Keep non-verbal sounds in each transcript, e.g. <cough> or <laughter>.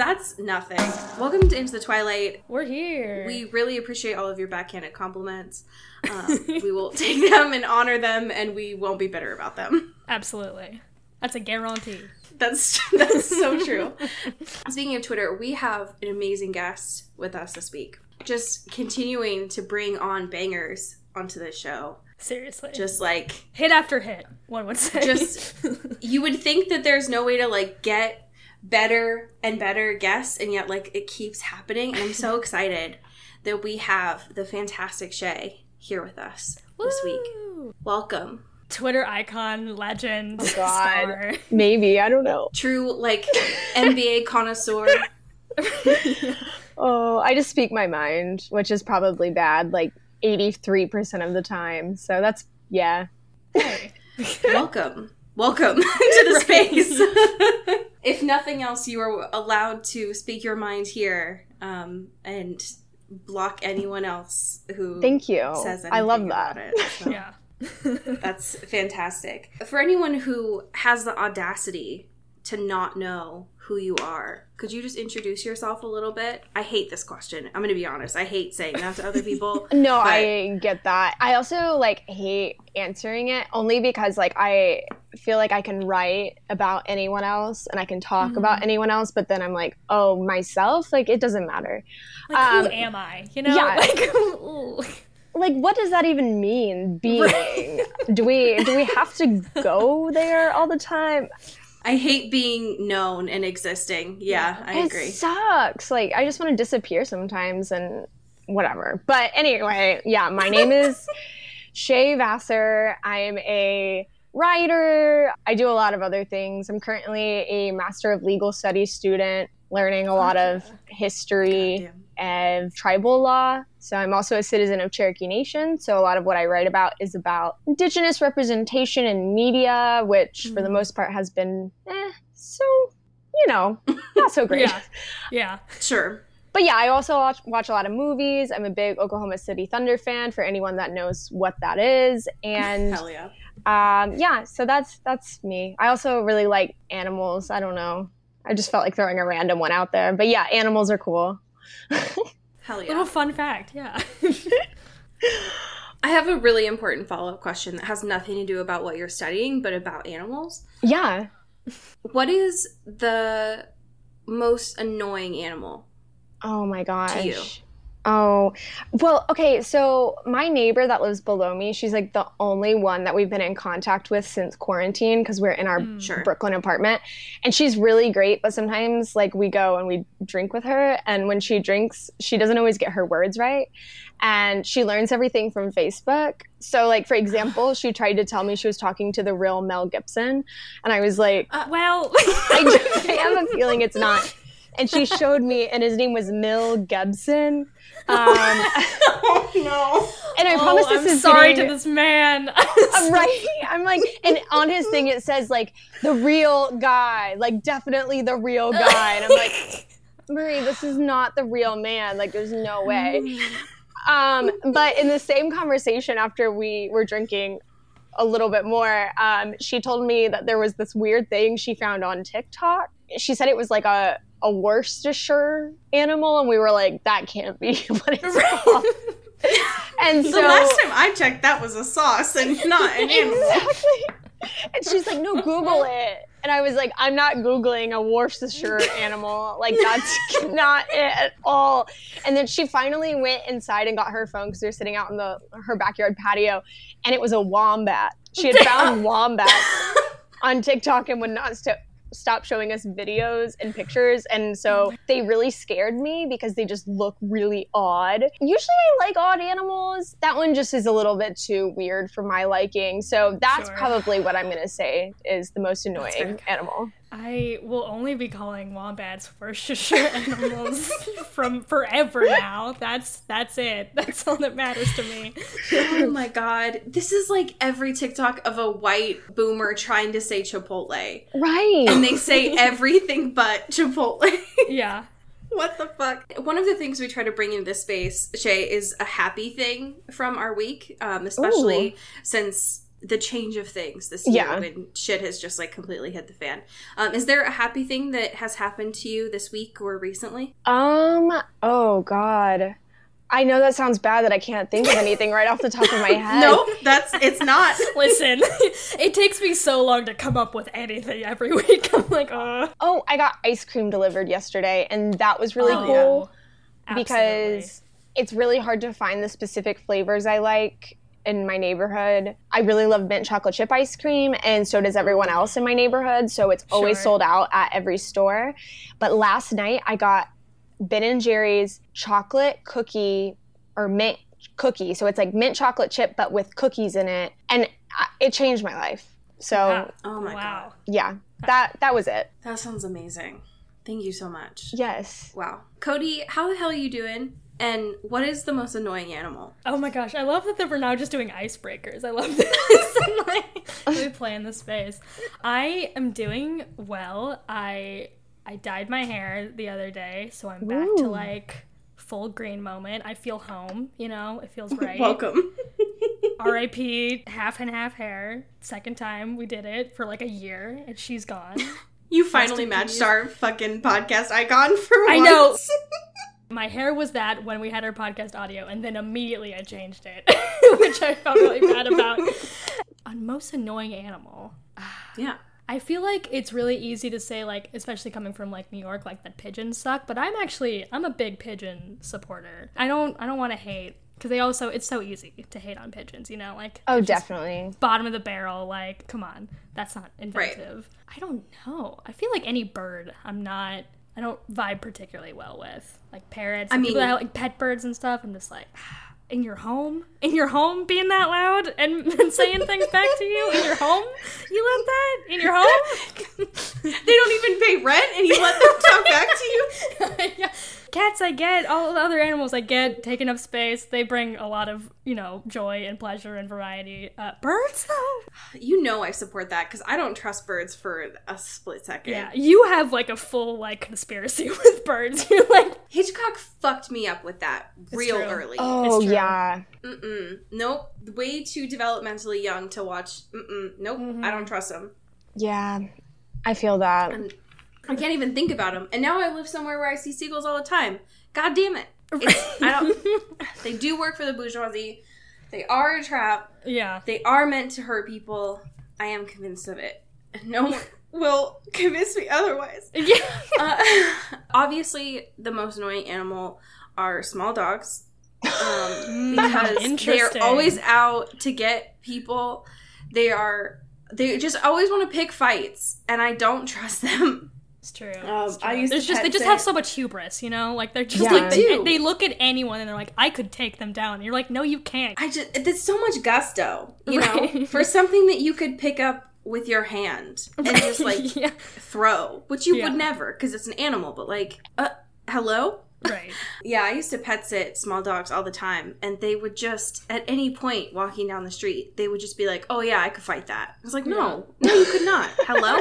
That's nothing. Welcome to Into the Twilight. We're here. We really appreciate all of your backhanded compliments. Um, <laughs> we will take them and honor them, and we won't be bitter about them. Absolutely. That's a guarantee. That's that's so <laughs> true. Speaking of Twitter, we have an amazing guest with us this week. Just continuing to bring on bangers onto the show. Seriously. Just like hit after hit, one would say. just <laughs> you would think that there's no way to like get better and better guests and yet like it keeps happening and i'm so <laughs> excited that we have the fantastic shay here with us this week welcome Twitter icon, legend, Oh, God. star. Maybe, I don't know. true like <laughs> nba connoisseur <laughs> Oh, I just speak my mind, which is probably bad, like 83% of the time. So that's, yeah. Hey. welcome welcome <laughs> to the space <laughs> if nothing else you are allowed to speak your mind here um, and block anyone else who Thank you. says I love anything about that. it So. yeah. <laughs> That's fantastic. For anyone who has the audacity to not know who you are, could you just introduce yourself a little bit? I hate this question. I'm going to be honest. I hate saying that to other people. No, But- I get that. I also like hate answering it only because like I feel like I can write about anyone else and I can talk Mm-hmm. about anyone else, but then I'm like, oh, myself, like it doesn't matter. Like, Um, who am I? You know? yeah. Like. <laughs> Like, what does that even mean? Being? <laughs> do we do we have to go there all the time? I hate being known and existing. Yeah, I it agree. sucks. Like I just want to disappear sometimes and whatever. But anyway, yeah, my name is <laughs> Shay Vassar. I am a writer. I do a lot of other things. I'm currently a Master of Legal Studies student, learning a lot of history of tribal law. So I'm also a citizen of Cherokee Nation. So a lot of what I write about is about indigenous representation in media, which for the Mhm. most part has been eh, so, you know, not so <laughs> great. Yeah. Yeah. Sure. But yeah, I also watch, watch a lot of movies. I'm a big Oklahoma City Thunder fan for anyone that knows what that is. And Hell yeah. Um, yeah, so that's that's me. I also really like animals. I don't know. I just felt like throwing a random one out there. But yeah, animals are cool. <laughs> Hell yeah. Little fun fact. Yeah. <laughs> I have a really important follow up question that has nothing to do about what you're studying, but about animals. Yeah. What is the most annoying animal? Oh my gosh. you. Oh, well, okay. So my neighbor that lives below me, she's like the only one that we've been in contact with since quarantine because we're in our Mm. Sure. Brooklyn apartment. And she's really great, but sometimes like we go and we drink with her. And when she drinks, she doesn't always get her words right. And she learns everything from Facebook. So, like, for example, she tried to tell me she was talking to the real Mel Gibson. And I was like, well, I, <laughs> I have a feeling it's not. And she showed me, and his name was Mil Gibson. Um, <laughs> oh no. and I oh, promise this I'm is sorry getting- to this man. <laughs> I'm right. I'm like, and on his thing it says like the real guy, like definitely the real guy, and I'm like, <laughs> Marie, this is not the real man. Like, there's no way. Um, but in the same conversation after we were drinking a little bit more, um, she told me that there was this weird thing she found on TikTok. She said it was like a a Worcestershire animal, and we were like, that can't be <laughs> what it's called. <laughs> And The so last time I checked, that was a sauce and <laughs> not an animal. exactly. And she's like, no, Google it. And I was like, I'm not Googling a Worcestershire animal. Like, that's not it at all. And then she finally went inside and got her phone because they're sitting out in the her backyard patio. And it was a wombat. She had found wombats on TikTok and would not stop. showing us videos and pictures, and so they really scared me because they just look really odd. Usually, I like odd animals. That one just is a little bit too weird for my liking. So that's Sure. probably what I'm gonna say is the most annoying animal. I will only be calling wombats worcestershire <laughs> animals from forever now. That's that's it. <laughs> That's all that matters to me. oh my god. This is like every TikTok of a white boomer trying to say Chipotle. Right. And they say everything but Chipotle. <laughs> Yeah. what the fuck? One of the things we try to bring into this space, Shay, is a happy thing from our week, um, especially since the change of things this year Yeah. when shit has just like completely hit the fan. Um, is there a happy thing that has happened to you this week or recently? Um. Oh God. I know that sounds bad that I can't think of anything right off the top of my <laughs> head. No, that's it's not. <laughs> Listen, <laughs> it takes me so long to come up with anything every week. I'm like, uh Oh, I got ice cream delivered yesterday, and that was really Oh, cool absolutely. because it's really hard to find the specific flavors I like in my neighborhood. I really love mint chocolate chip ice cream, and so does everyone else in my neighborhood. So it's always Sure. sold out at every store. But last night I got Ben and Jerry's chocolate cookie or mint cookie. So it's like mint chocolate chip, but with cookies in it, and it changed my life. So Wow. Oh my wow. yeah, that that was it. That sounds amazing. Thank you so much. Yes. Wow. Cody, how the hell are you doing? And what is the most annoying animal? Oh my gosh, I love that we're now just doing icebreakers. I love this. <laughs> <laughs> and like we play in the space. I am doing well. I I dyed my hair the other day, so I'm back to like full green moment. I feel home, you know, it feels <laughs> right. Welcome. RIP half and half hair. Second time we did it for like a year and she's gone. You finally matched our fucking podcast icon for I once. know. My hair was that when we had our podcast audio, and then immediately I changed it, <laughs> which I felt really bad about. On most annoying animal, yeah. I feel like it's really easy to say, like, especially coming from like New York, like that pigeons suck. But I'm actually I'm a big pigeon supporter. I don't I don't want to hate because they also it's so easy to hate on pigeons, you know, like Oh, definitely. bottom of the barrel. Like, come on, that's not inventive. I don't know. I feel like any bird, I'm not. I don't vibe particularly well with like parrots. I and people mean- that have, like pet birds and stuff. I'm just like. <sighs> In your home, in your home, being that loud and, <laughs> and saying things back to you in your home, you let that in your home. <laughs> They don't even pay rent and you let them talk back to you. <laughs> yeah. Cats, I get. All the other animals, I get. Taking up space, they bring a lot of you know joy and pleasure and variety. Uh, birds, though, You know I support that because I don't trust birds for a split second. Yeah, you have like a full like conspiracy <laughs> with birds. <laughs> You're like, Hitchcock fucked me up with that real true. early. Oh true. yeah. Mm-mm. Nope. Way too developmentally young to watch. Mm-mm. Nope. I don't trust them. Yeah. I feel that. And I can't even think about them. And now I live somewhere where I see seagulls all the time. God damn it. It's, I don't. <laughs> They do work for the bourgeoisie. They are a trap. yeah, They are meant to hurt people. I am convinced of it. No one will <laughs> convince me otherwise. <laughs> yeah. Uh, obviously, the most annoying animal are small dogs. Um, because they're always out to get people. They are. They just always want to pick fights, and I don't trust them. It's true. Um, It's I true. used to There's just they just have so much hubris, you know. Like they're just Yeah. like They they, look at anyone and they're like, I could take them down. And you're like, no, you can't. I just there's so much gusto, you know, <laughs> for something that you could pick up with your hand and just like <laughs> yeah, throw, which you Yeah. would never because it's an animal. But like, uh, hello. right. <laughs> Yeah, I used to pet sit small dogs all the time, and they would just, at any point walking down the street, they would just be like, "Oh yeah, I could fight that." I was like, "No, no, you could not." Hello,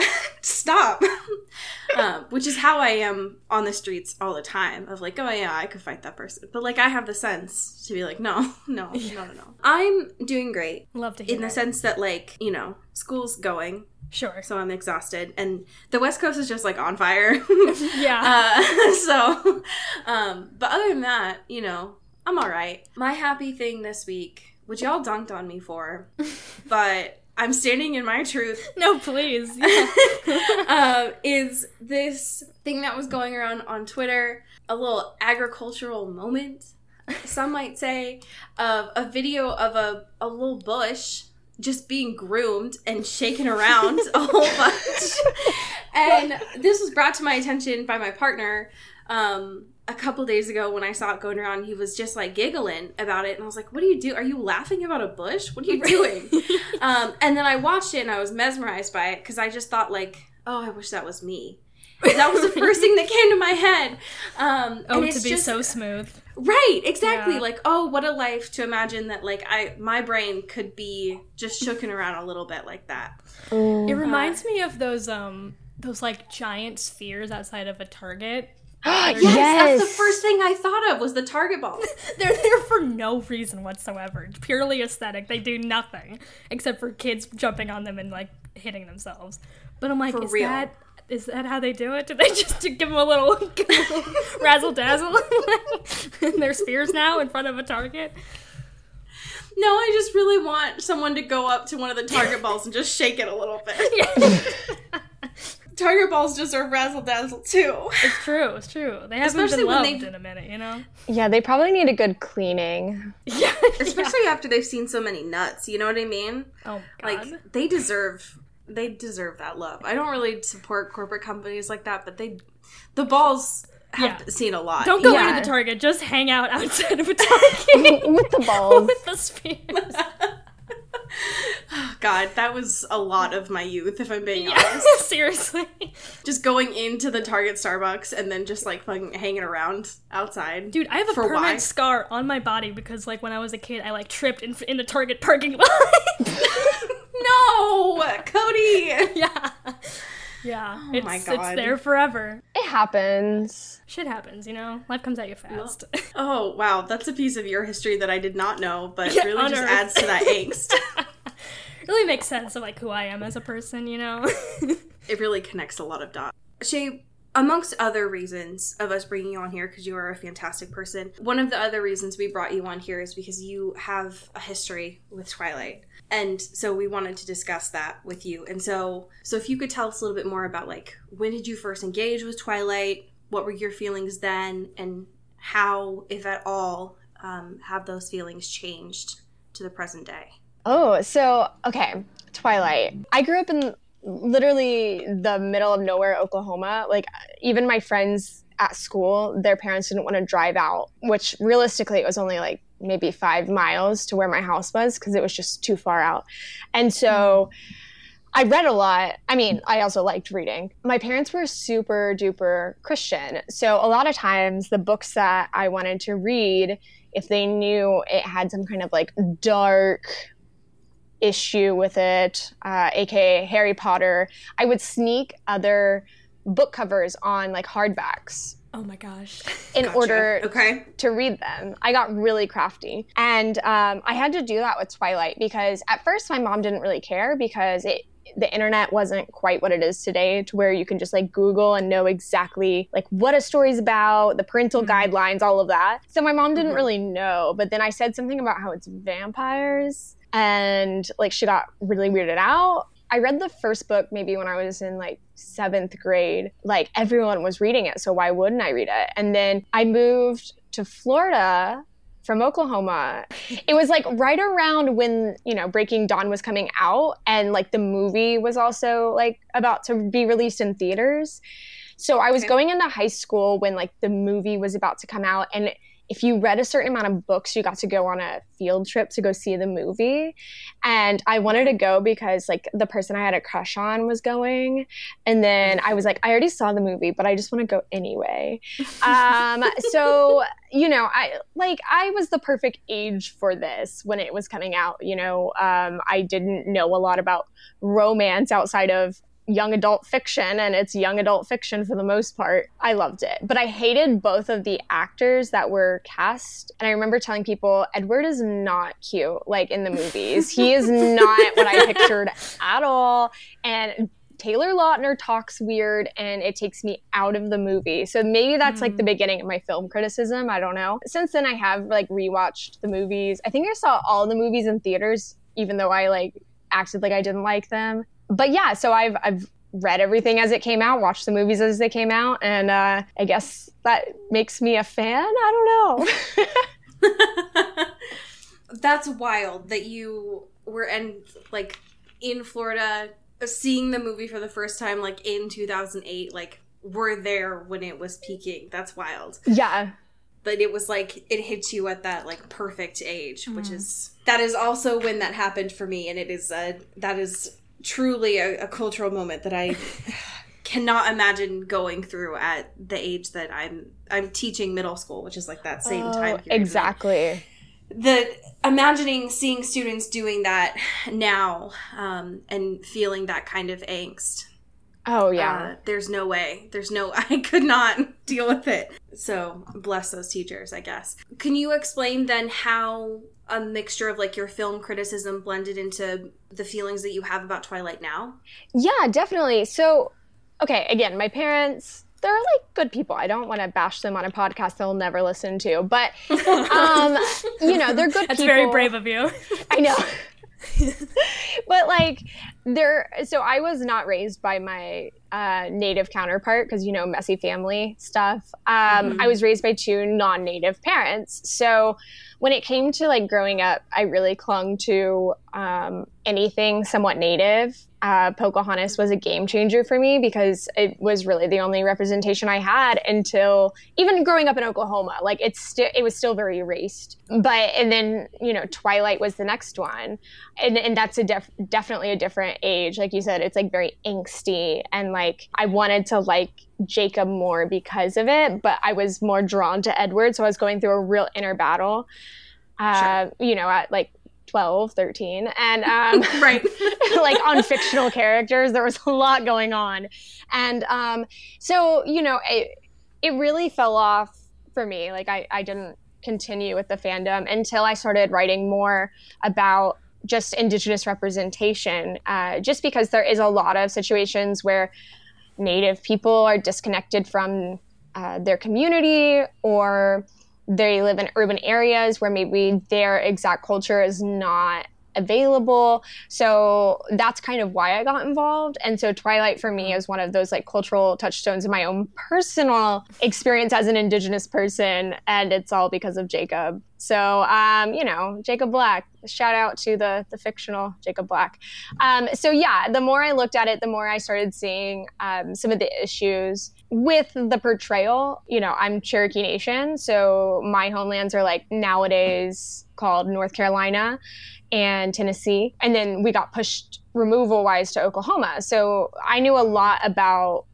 <laughs> stop. <laughs> um, which is how I am on the streets all the time. Of like, "Oh yeah, I could fight that person," but like I have the sense to be like, "No, <laughs> no, no, no, no." I'm doing great Love to hear in the sense that like you know school's going, Sure. so I'm exhausted, and the West Coast is just like on fire. Yeah. Uh, so, um, but other than that, you know, I'm all right. My happy thing this week, which y'all dunked on me for, but I'm standing in my truth, no, please. Yeah. <laughs> um, is this thing that was going around on Twitter, a little agricultural moment, some might say, of a video of a, a little bush just being groomed and shaken around a whole bunch. <laughs> and this was brought to my attention by my partner um, a couple days ago when I saw it going around. He was just like giggling about it, and I was like, "What do you do? Are you laughing about a bush? What are you doing?" <laughs> um, and then I watched it and I was mesmerized by it because I just thought like, "Oh, I wish that was me." that was the first thing that came to my head. Um, Oh, and to be just- so smooth. Right, exactly. Yeah. Like, oh, what a life to imagine that like I my brain could be just shooken around a little bit like that. It reminds me of those um those like giant spheres outside of a Target. Yes, <gasps> yes. that's the first thing I thought of was the target ball. <laughs> They're there for no reason whatsoever. Purely aesthetic. They do nothing except for kids jumping on them and like hitting themselves. But I'm like, For is real. that is that how they do it? Do they <laughs> just give them a little, <laughs> give 'em a little razzle dazzle in their spheres now in front of a target? no, I just really want someone to go up to one of the target balls and just shake it a little bit. Target balls deserve razzle dazzle too. It's true. It's true. They haven't Especially been when loved they've- in a minute, you know. Yeah, they probably need a good cleaning. <laughs> Yeah. Especially after they've seen so many nuts. You know what I mean? Oh God. Like they deserve they deserve that love. I don't really support corporate companies like that, but they the balls have Yeah. seen a lot. Don't go Yeah. into the Target. Just hang out outside of a Target <laughs> With the <laughs> balls. with the spheres. God, that was a lot of my youth, if I'm being honest. <laughs> Seriously. Just going into the Target Starbucks and then just like fucking hanging around outside. Dude, I have a permanent why? scar on my body because, like, when I was a kid, I like tripped in, in the Target parking lot. <laughs> <laughs> No, Cody. yeah, yeah. Oh it's, my it's there forever. It happens. Shit happens, you know. Life comes at you fast. <laughs> Oh wow, that's a piece of your history that I did not know, but Yeah, really just unearthed. adds to that angst. <laughs> really makes sense of like who I am as a person, you know. <laughs> it really connects a lot of dots. Shay, amongst other reasons of us bringing you on here, because you are a fantastic person, one of the other reasons we brought you on here is because you have a history with Twilight. And so we wanted to discuss that with you. And so so if you could tell us a little bit more about like when did you first engage with Twilight? What were your feelings then? And how, if at all, um, have those feelings changed to the present day? Oh, so okay, Twilight. I grew up in literally the middle of nowhere, Oklahoma. Like even my friends at school, their parents didn't want to drive out, which realistically it was only like maybe 5 miles to where my house was because it was just too far out. And so I read a lot. I mean, I also liked reading. My parents were super duper Christian. So a lot of times the books that I wanted to read, if they knew it had some kind of like dark issue with it, uh, aka Harry Potter, I would sneak other book covers on like hardbacks oh my gosh. <laughs> in Gotcha. order Okay. to read them. I got really crafty. And um, I had to do that with Twilight because at first my mom didn't really care because it the internet wasn't quite what it is today to where you can just like google and know exactly like what a story's about the parental guidelines all of that so my mom didn't Mhm. really know but then i said something about how it's vampires and like she got really weirded out I read the first book maybe when I was in like seventh grade. Like everyone was reading it, so why wouldn't I read it? And then I moved to Florida from Oklahoma. It was like right around when, you know, Breaking Dawn was coming out and like the movie was also like about to be released in theaters. So I was Okay. going into high school when like the movie was about to come out and if you read a certain amount of books, you got to go on a field trip to go see the movie. And I wanted to go because like the person I had a crush on was going. And then I was like, I already saw the movie, but I just want to go anyway. <laughs> Um, so, you know, I like I was the perfect age for this when it was coming out. You know, um, I didn't know a lot about romance outside of young adult fiction and it's young adult fiction for the most part. I loved it. But I hated both of the actors that were cast. And I remember telling people Edward is not cute like in the movies. he is not what I pictured at all. And Taylor Lautner talks weird and it takes me out of the movie. So maybe that's like the hmm. beginning of my film criticism. I don't know. Since then I have like rewatched the movies. I think I saw all the movies in theaters even though I like acted like I didn't like them. But yeah, so I've I've read everything as it came out, watched the movies as they came out, and uh, I guess that makes me a fan. I don't know. <laughs> That's wild that you were and like in Florida, seeing the movie for the first time like in 2008, like were there when it was peaking. That's wild. Yeah. But it was like it hits you at that like perfect age, which Mm. is that is also when that happened for me, and it is a that is truly a, a cultural moment that I <laughs> cannot imagine going through at the age that I'm I'm teaching middle school, which is like that same Oh, time period. Exactly. the imagining seeing students doing that now um, and feeling that kind of angst Oh yeah. uh, there's no way there's no <laughs> i could not deal with it so bless those teachers i guess can you explain then how a mixture of like your film criticism blended into the feelings that you have about twilight now Yeah, definitely. So, okay, again, my parents, they're like good people. I don't want to bash them on a podcast they'll never listen to, but <laughs> um, you know, they're good That's people. very brave of you. I know. <laughs> but like they're so I was not raised by my uh, native counterpart because you know messy family stuff. Um, I was raised by two non-native parents, so when it came to like growing up, I really clung to um, anything somewhat native. Uh, Pocahontas was a game changer for me because it was really the only representation I had until even growing up in Oklahoma. Like it's still it was still very erased. But and then you know Twilight was the next one, and and that's a def- definitely a different age. Like you said, it's like very angsty and like I wanted to like Jacob more because of it, but I was more drawn to Edward, so I was going through a real inner battle. Uh, You know, at like 12, 13. And um, <laughs> right <laughs> like on fictional characters, there was a lot going on. And um, so, you know, it, it really fell off for me. Like, I, I didn't continue with the fandom until I started writing more about just Indigenous representation, uh, just because there is a lot of situations where Native people are disconnected from uh, their community or they live in urban areas where maybe their exact culture is not available. So that's kind of why I got involved. And so Twilight for me is one of those like cultural touchstones in my own personal experience as an indigenous person. And it's all because of Jacob. So, um, you know, Jacob Black, shout out to the, the fictional Jacob Black. Um, so yeah, the more I looked at it, the more I started seeing um, some of the issues with the portrayal. You know, I'm Cherokee Nation. So my homelands are like nowadays called North Carolina and Tennessee. And then we got pushed removal wise to Oklahoma. So I knew a lot about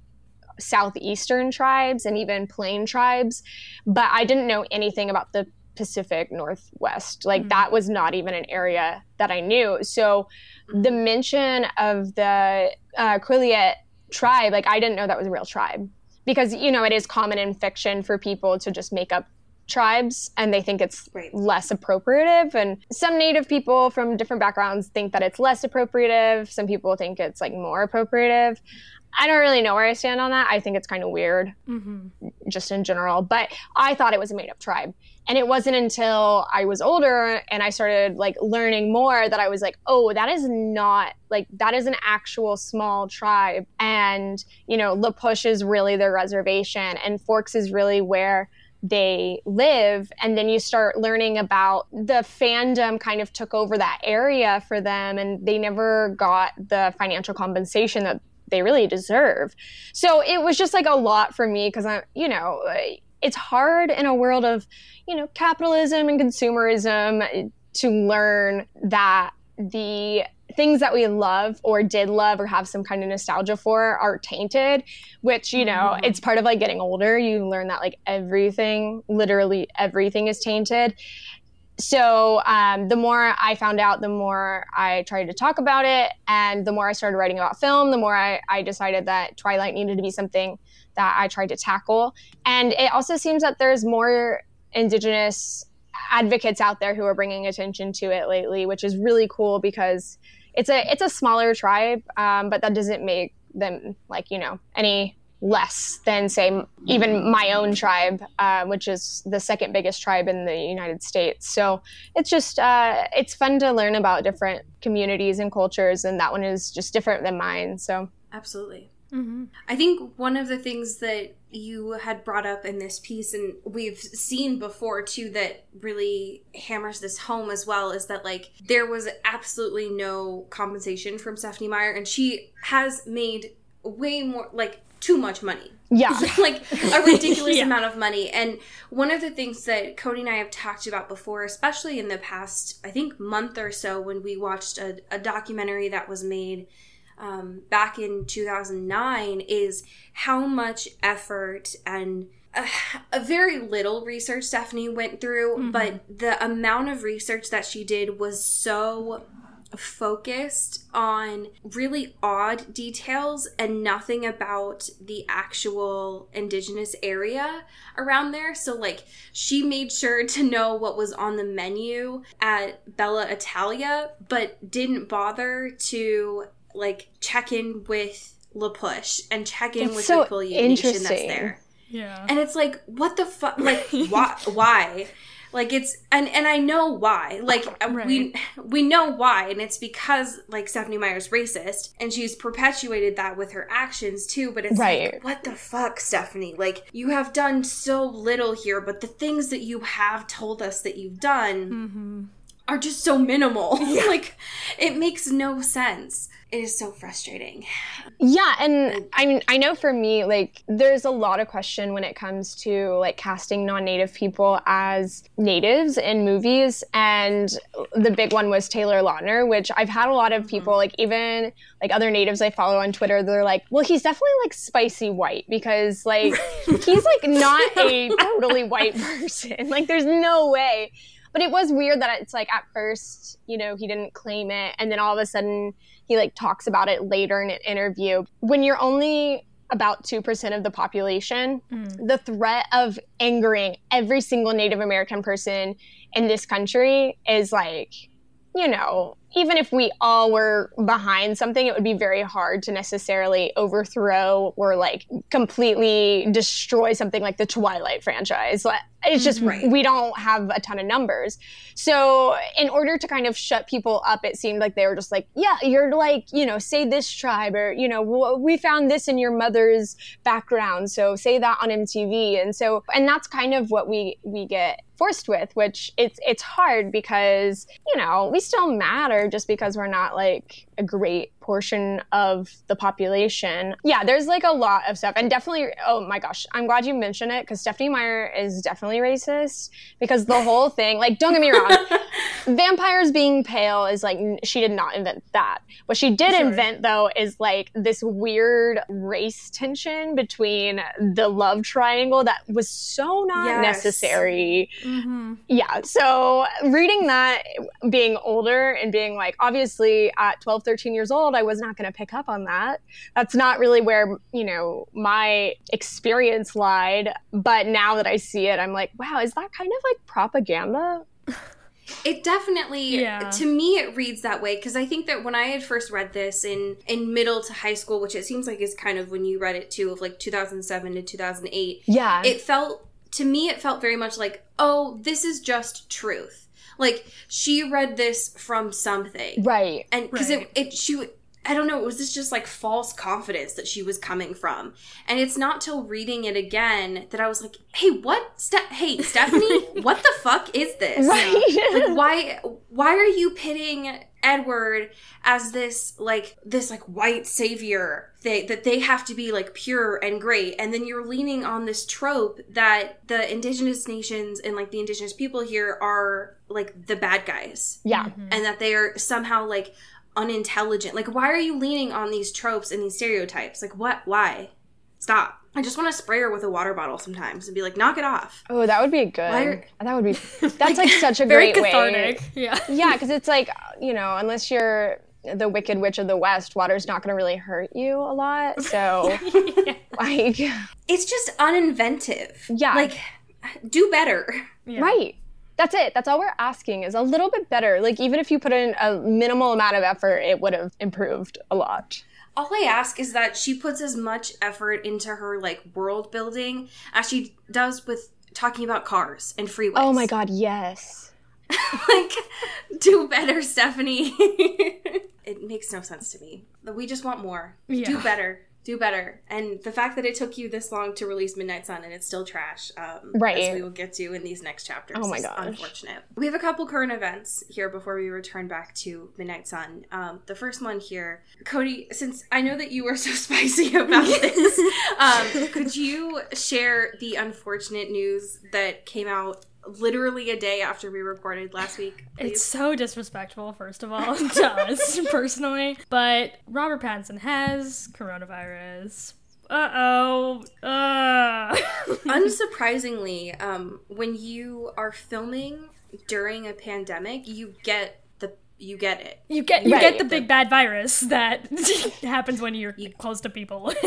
southeastern tribes and even plain tribes, but I didn't know anything about the Pacific Northwest. Like Mm. that was not even an area that I knew. So the mention of the uh, Quileute tribe, like I didn't know that was a real tribe because you know it is common in fiction for people to just make up tribes and they think it's Right. less appropriative. And some native people from different backgrounds think that it's less appropriative. Some people think it's like more appropriative. I don't really know where i stand on that. I think it's kind of weird hmm just in general. But i thought it was a made up tribe and it wasn't until i was older and i started like learning more that i was like oh that is not like that is an actual small tribe. And you know la push is really their reservation and forks is really where they live. And then you start learning about the fandom kind of took over that area for them and they never got the financial compensation that they really deserve. So it was just like a lot for me because i'm you know it's hard in a world of you know capitalism and consumerism to learn that the things that we love or did love or have some kind of nostalgia for are tainted which you know Mhm. it's part of like getting older you learn that like everything literally everything is tainted so um, the more i found out the more i tried to talk about it and the more i started writing about film the more i, I decided that twilight needed to be something that i tried to tackle. And it also seems that there's more indigenous advocates out there who are bringing attention to it lately which is really cool because it's a it's a smaller tribe um, but that doesn't make them like you know any less than say even my own tribe uh, which is the second biggest tribe in the united states. So it's just uh, it's fun to learn about different communities and cultures and that one is just different than mine. So absolutely Mm-hmm. I think one of the things that you had brought up in this piece, and we've seen before too, that really hammers this home as well, is that like there was absolutely no compensation from Stephenie Meyer, and she has made way more, like too much money. Yeah. <laughs> like a ridiculous <laughs> Yeah. amount of money. And one of the things that Cody and I have talked about before, especially in the past, I think, month or so, when we watched a, a documentary that was made um, back in 2009, is how much effort and uh, a very little research Stephenie went through, but the amount of research that she did was so focused on really odd details and nothing about the actual indigenous area around there. So, like, she made sure to know what was on the menu at Bella Italia, but didn't bother to, like, check in with La Push and check in That's with so the Quileute Nation that's there. Yeah. and it's like what the fuck like <laughs> why why? Like it's and and i know why. Like uh, we we know why and it's because like stephenie meyer's racist and she's perpetuated that with her actions too but it's Right. like what the fuck stephenie? Like you have done so little here but the things that you have told us that you've done mm-hmm. are just so minimal. <laughs> Like it makes no sense it is so frustrating Yeah, and <sighs> I mean, I know for me, like, there's a lot of question when it comes to like casting non-native people as natives in movies, and the big one was Taylor Lautner, which I've had a lot of people, mm-hmm. like, even like other natives I follow on Twitter, they're like, well, he's definitely like spicy white because like <laughs> he's like not a totally white person. Like, there's no way. But it was weird that it's like at first, you know, he didn't claim it, and then all of a sudden he like talks about it later in an interview. When you're only about 2% of the population, mm. the threat of angering every single Native American person in this country is like, you know, even if we all were behind something, it would be very hard to necessarily overthrow or like completely destroy something like the Twilight franchise. Like, It's just mm-hmm. Right. we don't have a ton of numbers. So, in order to kind of shut people up, it seemed like they were just like, yeah, you're like, you know, say this tribe or, you know, we found this in your mother's background. So, say that on MTV. And so, and that's kind of what we we get forced with, which it's it's hard because, you know, we still matter just because we're not like a great portion of the population. Yeah, there's like a lot of stuff. And definitely, oh my gosh, I'm glad you mentioned it because Stephenie Meyer is definitely racist because the whole thing, like, don't get me wrong, <laughs> vampires being pale is like, she did not invent that. What she did invent, though, is like this weird race tension between the love triangle that was so not Yes. necessary mm-hmm. yeah so reading that being older and being like obviously at 12 13 years old i was not going to pick up on that that's not really where you know my experience lied but now that i see it i'm like wow is that kind of like propaganda <laughs> It definitely, Yeah. to me, it reads that way because I think that when I had first read this in in middle to high school, which it seems like is kind of when you read it too, of like 2007 to 2008, yeah it felt to me, it felt very much like, oh, this is just truth. Like she read this from something, right and because Right. it, it she w- I don't know, it was this just like false confidence that she was coming from, and it's not till reading it again that I was like, hey, what, Ste- hey <laughs> Stephenie, what the fuck is this? right. Like why why are you pitting edward as this like this like white savior they, that they have to be like pure and great? And then you're leaning on this trope that the indigenous nations and like the indigenous people here are like the bad guys. Yeah. And that they are somehow like unintelligent like why are you leaning on these tropes and these stereotypes like what why stop i just want to spray her with a water bottle sometimes and be like knock it off oh that would be good are- <laughs> that would be <laughs> that's like such a Very great way cathartic. Yeah. <laughs> yeah because it's like you know unless you're the wicked witch of the west water's not going to really hurt you a lot so like it's just uninventive. Yeah. Like, do better. Yeah. right that's it that's all we're asking is a little bit better like even if you put in a minimal amount of effort it would have improved a lot All I ask is that she puts as much effort into her like world building as she does with talking about cars and freeways. oh my god yes <laughs> like, do better, Stephenie. <laughs> it makes no sense to me. But we just want more. Yeah. Do better. Do better. And the fact that it took you this long to release Midnight Sun and it's still trash, um, Right. as we will get to in these next chapters. Oh my gosh. Unfortunate. We have a couple current events here before we return back to Midnight Sun. Um, the first one here, Cody, since I know that you were <laughs> so spicy about <laughs> this, um, could you share the unfortunate news that came out literally a day after we recorded last week? It's so disrespectful, first of all, <laughs> to us personally. But Robert Pattinson has coronavirus. Uh oh. <laughs> Uh. unsurprisingly, um, when you are filming during a pandemic, you get you get it. you get you Right. get the big bad virus that <laughs> happens when you're close to people. <laughs>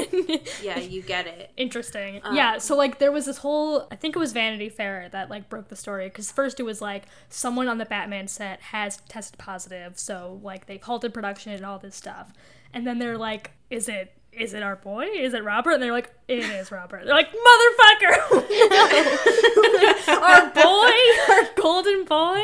Yeah, you get it. Interesting. Um, yeah, so like there was this whole I think it was Vanity Fair that like broke the story cuz first it was like someone on the Batman set has tested positive, so like they've halted production and all this stuff. And then they're like is it is it our boy? Is it Robert? And they're like, it is Robert. They're like, motherfucker! <laughs> Our boy? Our golden boy?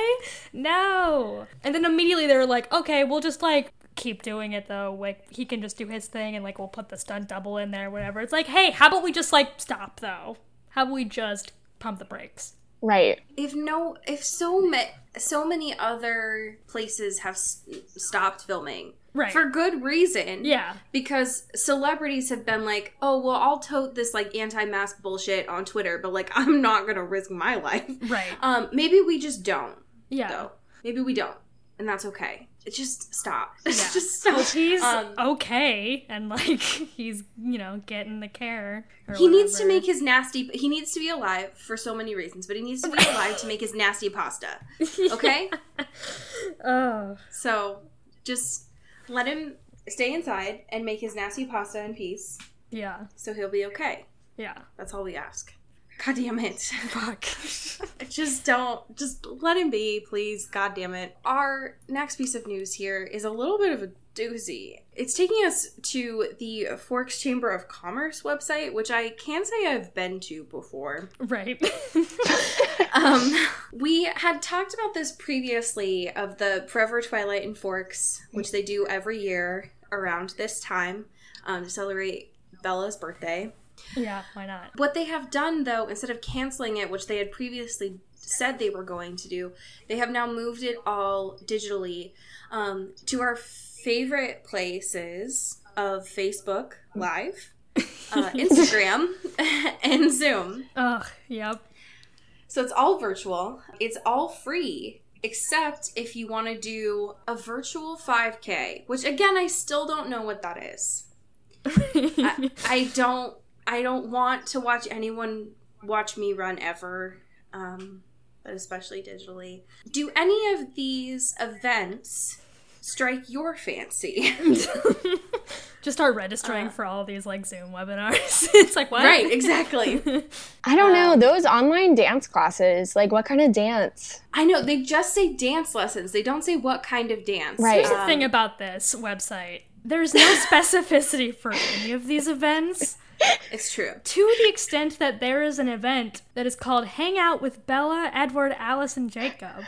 No. And then immediately they were like, okay, we'll just like keep doing it though. Like he can just do his thing and like we'll put the stunt double in there, whatever. It's like, hey, how about we just like stop though? How about we just pump the brakes? Right. If no, if so ma- so many other places have s- stopped filming Right. for good reason. yeah. Because celebrities have been like, oh, well, I'll tote this like anti mask bullshit on Twitter, but like, <laughs> I'm not going to risk my life. Right. Um, maybe we just don't, Yeah. though. Maybe we don't. And that's okay. It just stop. <laughs> Yeah. just stop. He's Um, okay and like <laughs> he's, you know, getting the care. or He needs to make his nasty. He needs to be alive for so many reasons, but he needs to be alive to make his nasty pasta. Okay, Oh. so just let him stay inside and make his nasty pasta in peace, Yeah. so he'll be okay. Yeah. That's all we ask. God damn it! <laughs> Fuck. <laughs> Just don't. Just let him be, please. God damn it. Our next piece of news here is a little bit of a doozy. It's taking us to the Forks Chamber of Commerce website, which I can say I've been to before. right. <laughs> Um, we had talked about this previously of the Forever Twilight in Forks, which they do every year around this time um, to celebrate Bella's birthday. yeah, why not? What they have done, though, instead of canceling it, which they had previously said they were going to do, they have now moved it all digitally um, to our favorite places of Facebook Live, uh, <laughs> Instagram, <laughs> and Zoom. Ugh, yep. So it's all virtual. It's all free, except if you want to do a virtual 5K, which again, I still don't know what that is. I, <laughs> I don't. I don't want to watch anyone watch me run ever, um, but especially digitally. Do any of these events strike your fancy? <laughs> Just start registering Uh. for all these like Zoom webinars. <laughs> it's like what? right, exactly. <laughs> I don't know. Um, Those online dance classes, like what kind of dance? I know they just say dance lessons. They don't say what kind of dance. Right. Here's the Um, thing about this website. There's no specificity for any of these events It's true. to the extent that there is an event that is called Hang Out with Bella, Edward, Alice, and Jacob.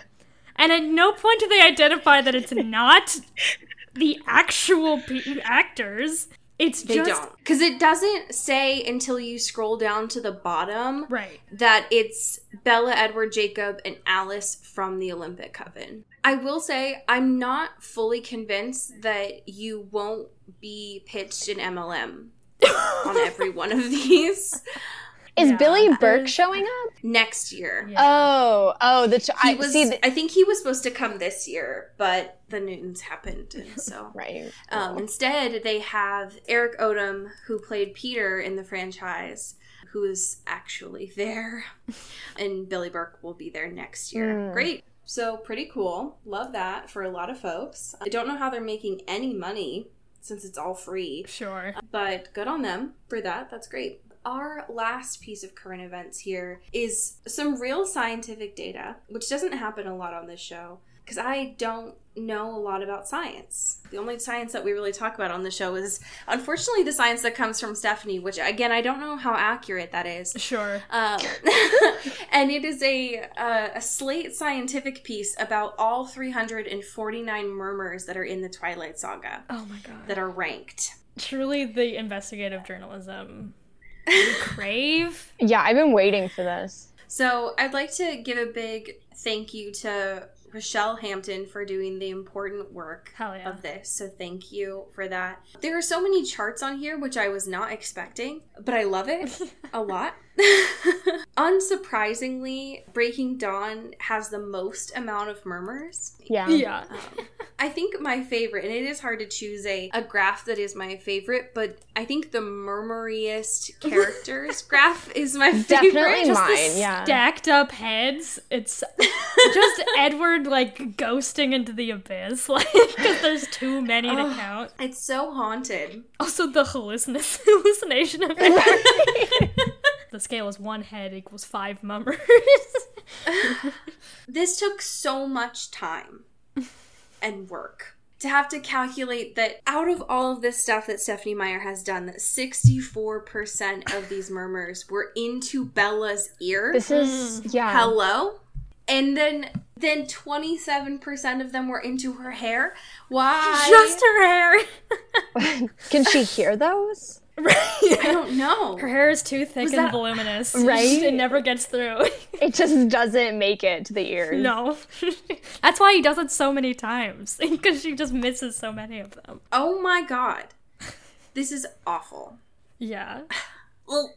And at no point do they identify that it's not the actual pe- actors. It's They just don't. Because it doesn't say until you scroll down to the bottom right. that it's Bella, Edward, Jacob, and Alice from the Olympic Coven. I will say, I'm not fully convinced that you won't be pitched an MLM on every one of these Is Yeah, Billy Burke there's- showing up? next year. Yeah. Oh, oh, the ch- He I was, see. The- I think he was supposed to come this year, but the Newtons happened, and so <laughs> right. Um, instead, they have Erik Odom, who played Peter in the franchise, who is actually there, <laughs> and Billy Burke will be there next year. Mm. Great. So, pretty cool. Love that for a lot of folks. I don't know how they're making any money since it's all free, Sure. but good on them for that. That's great. Our last piece of current events here is some real scientific data, which doesn't happen a lot on this show because I don't know a lot about science. The only science that we really talk about on the show is unfortunately the science that comes from Stephenie, which again, I don't know how accurate that is. Sure. Um, <laughs> and it is a uh, a Slate scientific piece about all 349 murmurs that are in the Twilight Saga Oh my god. that are ranked. Truly the investigative journalism we <laughs> crave. Yeah, I've been waiting for this. So I'd like to give a big thank you to Rachelle Hampton for doing the important work yeah. of this. So thank you for that. There are so many charts on here which I was not expecting, but I love it <laughs> a lot. <laughs> Unsurprisingly, Breaking Dawn has the most amount of murmurs. Yeah. Yeah. Um, I think my favorite, and it is hard to choose a, a graph that is my favorite, but I think the murmuriest <laughs> characters graph is my favorite. Definitely Just the mine, yeah. Stacked up heads. It's <laughs> just Edward like ghosting into the abyss, like because there's too many to count. It's so haunted. Also, the hallucin- hallucination of Edward. The scale is one head equals five mummers. <laughs> This took so much time and work to have to calculate that out of all of this stuff that Stephenie Meyer has done, that 64% of these murmurs were into Bella's ear. This is mm. yeah. Hello? And then then 27% of them were into her hair. Why? just her hair. <laughs> Can she hear those? <laughs> I don't know. Her hair is too thick Was and that- voluminous. <laughs> Right? It never gets through. <laughs> It just doesn't make it to the ears. no. That's why he does it so many times. Because she just misses so many of them. Oh my god. This is awful. Yeah. Well,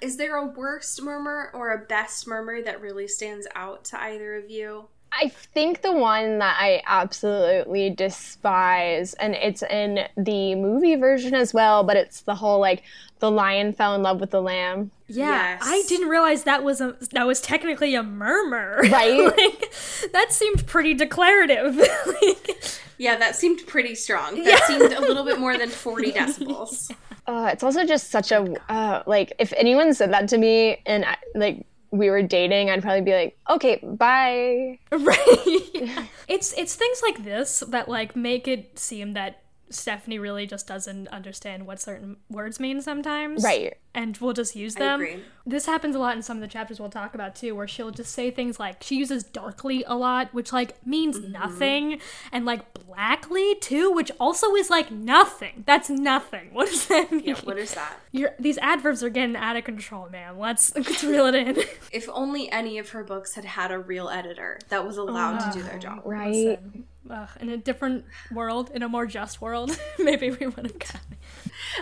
is there a worst murmur or a best murmur that really stands out to either of you? I think the one that I absolutely despise, and it's in the movie version as well, but it's the whole like the lion fell in love with the lamb. Yeah, Yes. I didn't realize that was a that was technically a murmur. <laughs> Right. like, that seemed pretty declarative. <laughs> like, Yeah, that seemed pretty strong. That seemed a little bit more than <laughs> 40 decibels. Uh, it's also just such a uh, like if anyone said that to me and I, like we were dating, I'd probably be like, okay, bye. <laughs> right. <laughs> It's it's things like this that like make it seem that Stephenie really just doesn't understand what certain words mean sometimes. Right. And we'll just use I them. agree. This happens a lot in some of the chapters we'll talk about too, where she'll just say things like she uses darkly a lot, which like means Mm-hmm. nothing, and like blackly too, which also is like nothing. That's nothing. <laughs> What does that mean? Yeah, what is that? You're, these adverbs are getting out of control, man. Let's let's reel it in. <laughs> If only any of her books had had a real editor that was allowed to do their job. Right. Listen, ugh, in a different world, in a more just world, <laughs> maybe we would have gotten it.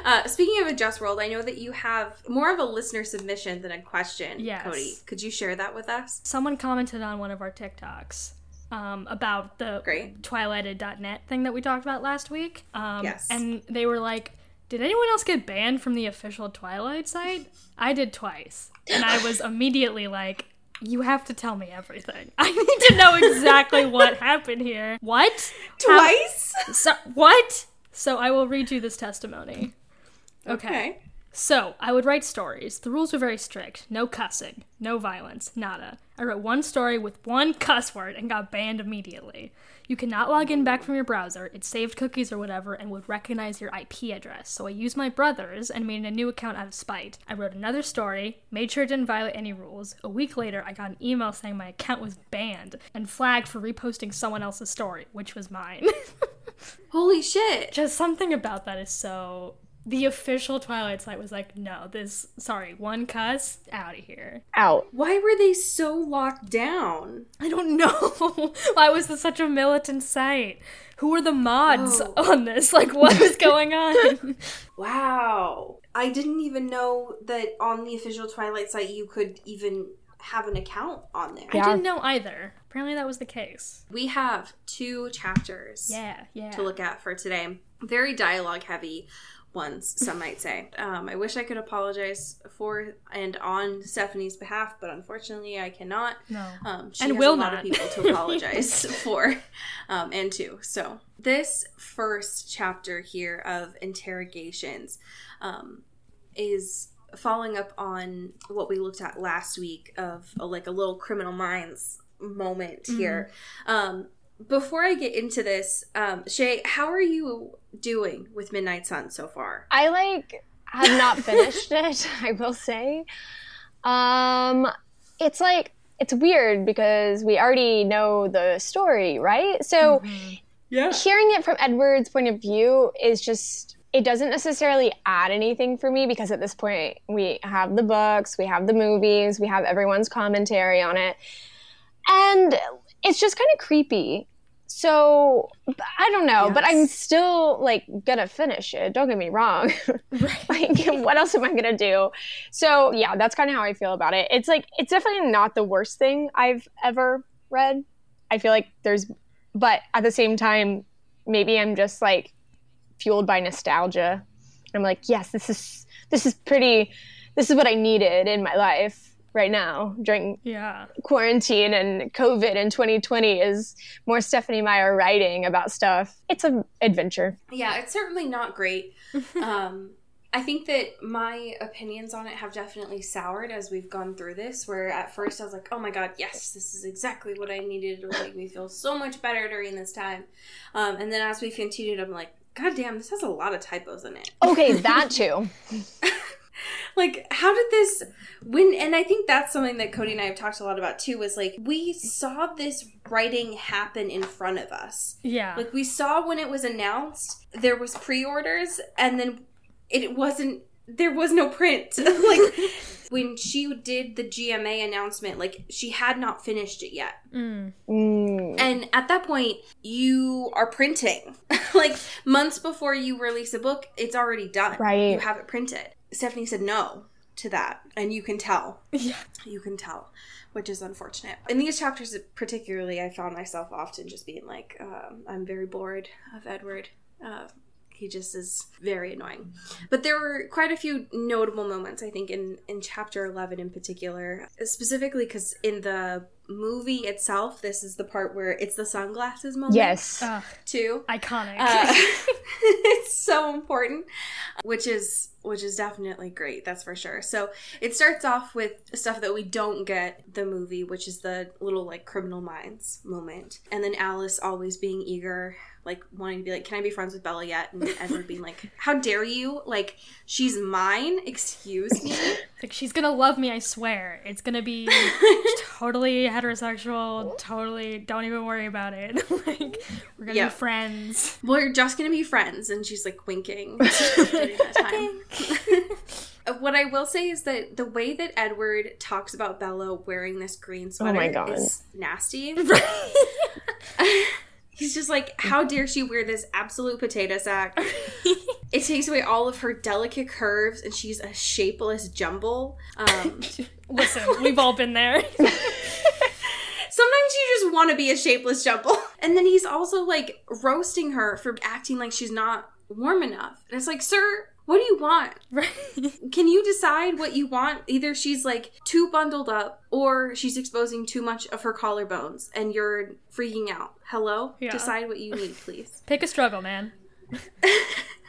Uh, speaking of a just world, I know that you have more of a listener submission than a question, Yes. Cody. Could you share that with us? Someone commented on one of our TikToks um, about the Great. twilighted.net thing that we talked about last week. Um, Yes. And they were like, did anyone else get banned from the official Twilight site? I did twice. And I was immediately like, you have to tell me everything. <laughs> I need to know exactly what happened here. What? How- Twice? So, what? So I will read you this testimony. Okay. So, I would write stories. The rules were very strict. No cussing, no violence, nada. I wrote one story with one cuss word and got banned immediately. You cannot log in back from your browser. It saved cookies or whatever and would recognize your IP address. So I used my brother's and made a new account out of spite. I wrote another story, made sure it didn't violate any rules. A week later, I got an email saying my account was banned and flagged for reposting someone else's story, which was mine. <laughs> Holy shit. Just something about that is so. The official Twilight site was like, no, this, sorry, one cuss, out of here. Out. Why were they so locked down? I don't <laughs> know. Why was this such a militant site? Who were the mods Oh. on this? Like, what was <laughs> going on? Wow. I didn't even know that on the official Twilight site you could even have an account on there. I didn't know either. Apparently, that was the case. We have two chapters Yeah, yeah. to look at for today. Very dialogue heavy ones, some might say. Um, I wish I could apologize for and on Stephenie's behalf, but unfortunately I cannot. No. Um, she And has will a lot not. of people to <laughs> apologize for um, and to. So this first chapter here of interrogations um, is following up on what we looked at last week of uh, like a little criminal minds moment here. Um, before I get into this, um, Shay, how are you doing with Midnight Sun so far? I like have not <laughs> finished it, <laughs> I will say. Um it's like it's weird because we already know the story, right? So Yeah. hearing it from Edward's point of view is just it doesn't necessarily add anything for me because at this point we have the books, we have the movies, we have everyone's commentary on it. And it's just kind of creepy. So I don't know, but I'm still like gonna finish it. Don't get me wrong. <laughs> like, what else am I gonna do? So yeah, that's kind of how I feel about it. It's like it's definitely not the worst thing I've ever read. I feel like there's, but at the same time, maybe I'm just like fueled by nostalgia. I'm like, yes, this is this is pretty. This is what I needed in my life right now during Yeah. quarantine and COVID in 2020 is more Stephenie Meyer writing about stuff. It's an adventure. Yeah, it's certainly not great. <laughs> um, I think that my opinions on it have definitely soured as we've gone through this. Where at first I was like, "Oh my god, yes, this is exactly what I needed. It would make me feel so much better during this time." Um, and then as we continued, I'm like, "God damn, this has a lot of typos in it." Okay, that <laughs> too. <laughs> <laughs> like how did this when and i think that's something that cody and i have talked a lot about too was like we saw this writing happen in front of us Yeah. like we saw when it was announced there was pre-orders and then it wasn't there was no print <laughs> like <laughs> when she did the gma announcement like she had not finished it yet Mm. Mm. and at that point you are printing like months before you release a book it's already done Right. you have it printed stephenie said no to that and you can tell. <laughs> Yeah. you can tell which is unfortunate. In these chapters particularly i found myself often just being like um, i'm very bored of edward. Uh, he just is very annoying. But there were quite a few notable moments i think in in chapter 11 in particular specifically because in the movie itself this is the part where it's the sunglasses moment. Yes. Ugh, too. Iconic. uh, <laughs> <laughs> it's so important which is which is definitely great that's for sure. So it starts off with stuff that we don't get the movie which is the little like criminal minds moment. And then alice always being eager like wanting to be like can i be friends with bella yet and edward being like how dare you like she's mine excuse me <laughs> like she's gonna love me, I swear. It's gonna be <laughs> totally heterosexual. Totally, don't even worry about it. <laughs> like we're gonna Yeah. be friends. we're just gonna be friends and she's like winking during that time what i will say is that the way that edward talks about bella wearing this green oh sweater my God. is nasty he's just like how dare she wear this absolute potato sack <laughs> it takes away all of her delicate curves and she's a shapeless jumble um, <laughs> Listen, we've all been there. <laughs> Sometimes you just want to be a shapeless jumble. And then he's also like roasting her for acting like she's not warm enough. And it's like, sir, what do you want? <laughs> right. Can you decide what you want? Either she's like too bundled up or she's exposing too much of her collarbones and you're freaking out. Hello? Yeah. Decide what you need, please. <laughs> Pick a struggle, man. <laughs>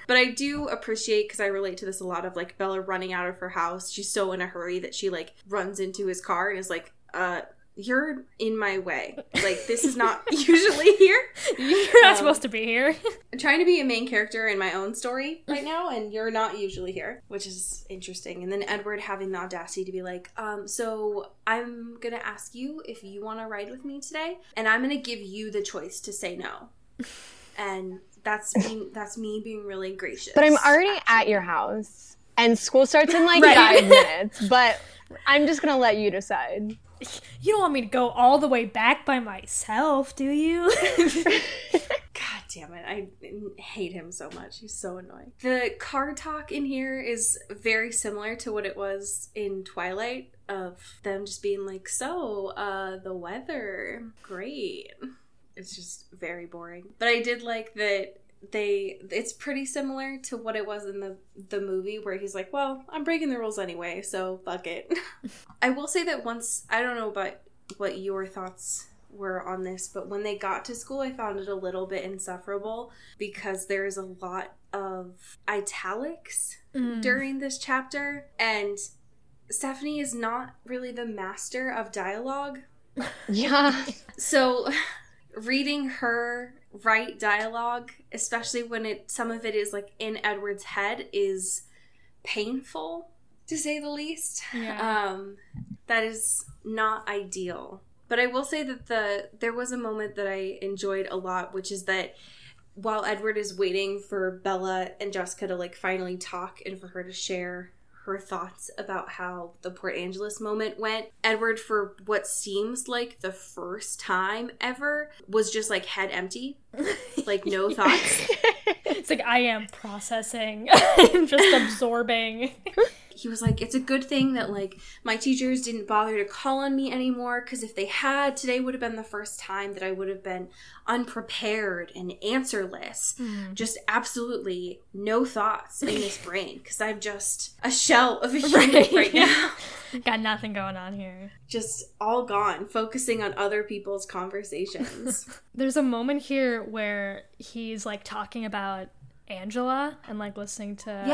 But I do appreciate because I relate to this a lot of like Bella running out of her house. She's so in a hurry that she like runs into his car and is like, uh, you're in my way. Like, this is not <laughs> usually here. You're not Um, supposed to be here. I'm trying to be a main character in my own story <laughs> right now, and you're not usually here, which is interesting. And then Edward having the audacity to be like, um, so I'm gonna ask you if you want to ride with me today, and I'm gonna give you the choice to say no. And that's me. That's me being really gracious. But I'm already at your house, and school starts in like Right. five <laughs> minutes. But I'm just gonna let you decide. You don't want me to go all the way back by myself, do you? <laughs> <laughs> God damn it. I hate him so much. He's so annoying. The car talk in here is very similar to what it was in Twilight of them just being like, so, uh, the weather, great. It's just very boring. But I did like that they it's pretty similar to what it was in the the movie where he's like, "Well, I'm breaking the rules anyway, so fuck it." <laughs> I will say that once I don't know about what your thoughts were on this, but when they got to school, I found it a little bit insufferable because there's a lot of italics mm. during this chapter, and Stephenie is not really the master of dialogue. <laughs> Yeah. So, reading her write dialogue, especially when it some of it is like in Edward's head, is painful to say the least. Yeah. Um, that is not ideal. But I will say that the there was a moment that I enjoyed a lot, which is that while Edward is waiting for Bella and Jessica to like finally talk and for her to share her thoughts about how the Port Angeles moment went, Edward, for what seems like the first time ever, was just like head empty, <laughs> like no thoughts. <laughs> It's like I am processing, <laughs> just absorbing. He was like, It's a good thing that like my teachers didn't bother to call on me anymore because if they had, today would have been the first time that I would have been unprepared and answerless. Mm. Just absolutely no thoughts in this <laughs> brain because I'm just a shell of a <laughs> human right, Right. now. <laughs> Got nothing going on here. Just all gone, focusing on other people's conversations. There's a moment here where he's like talking about Angela and like listening to her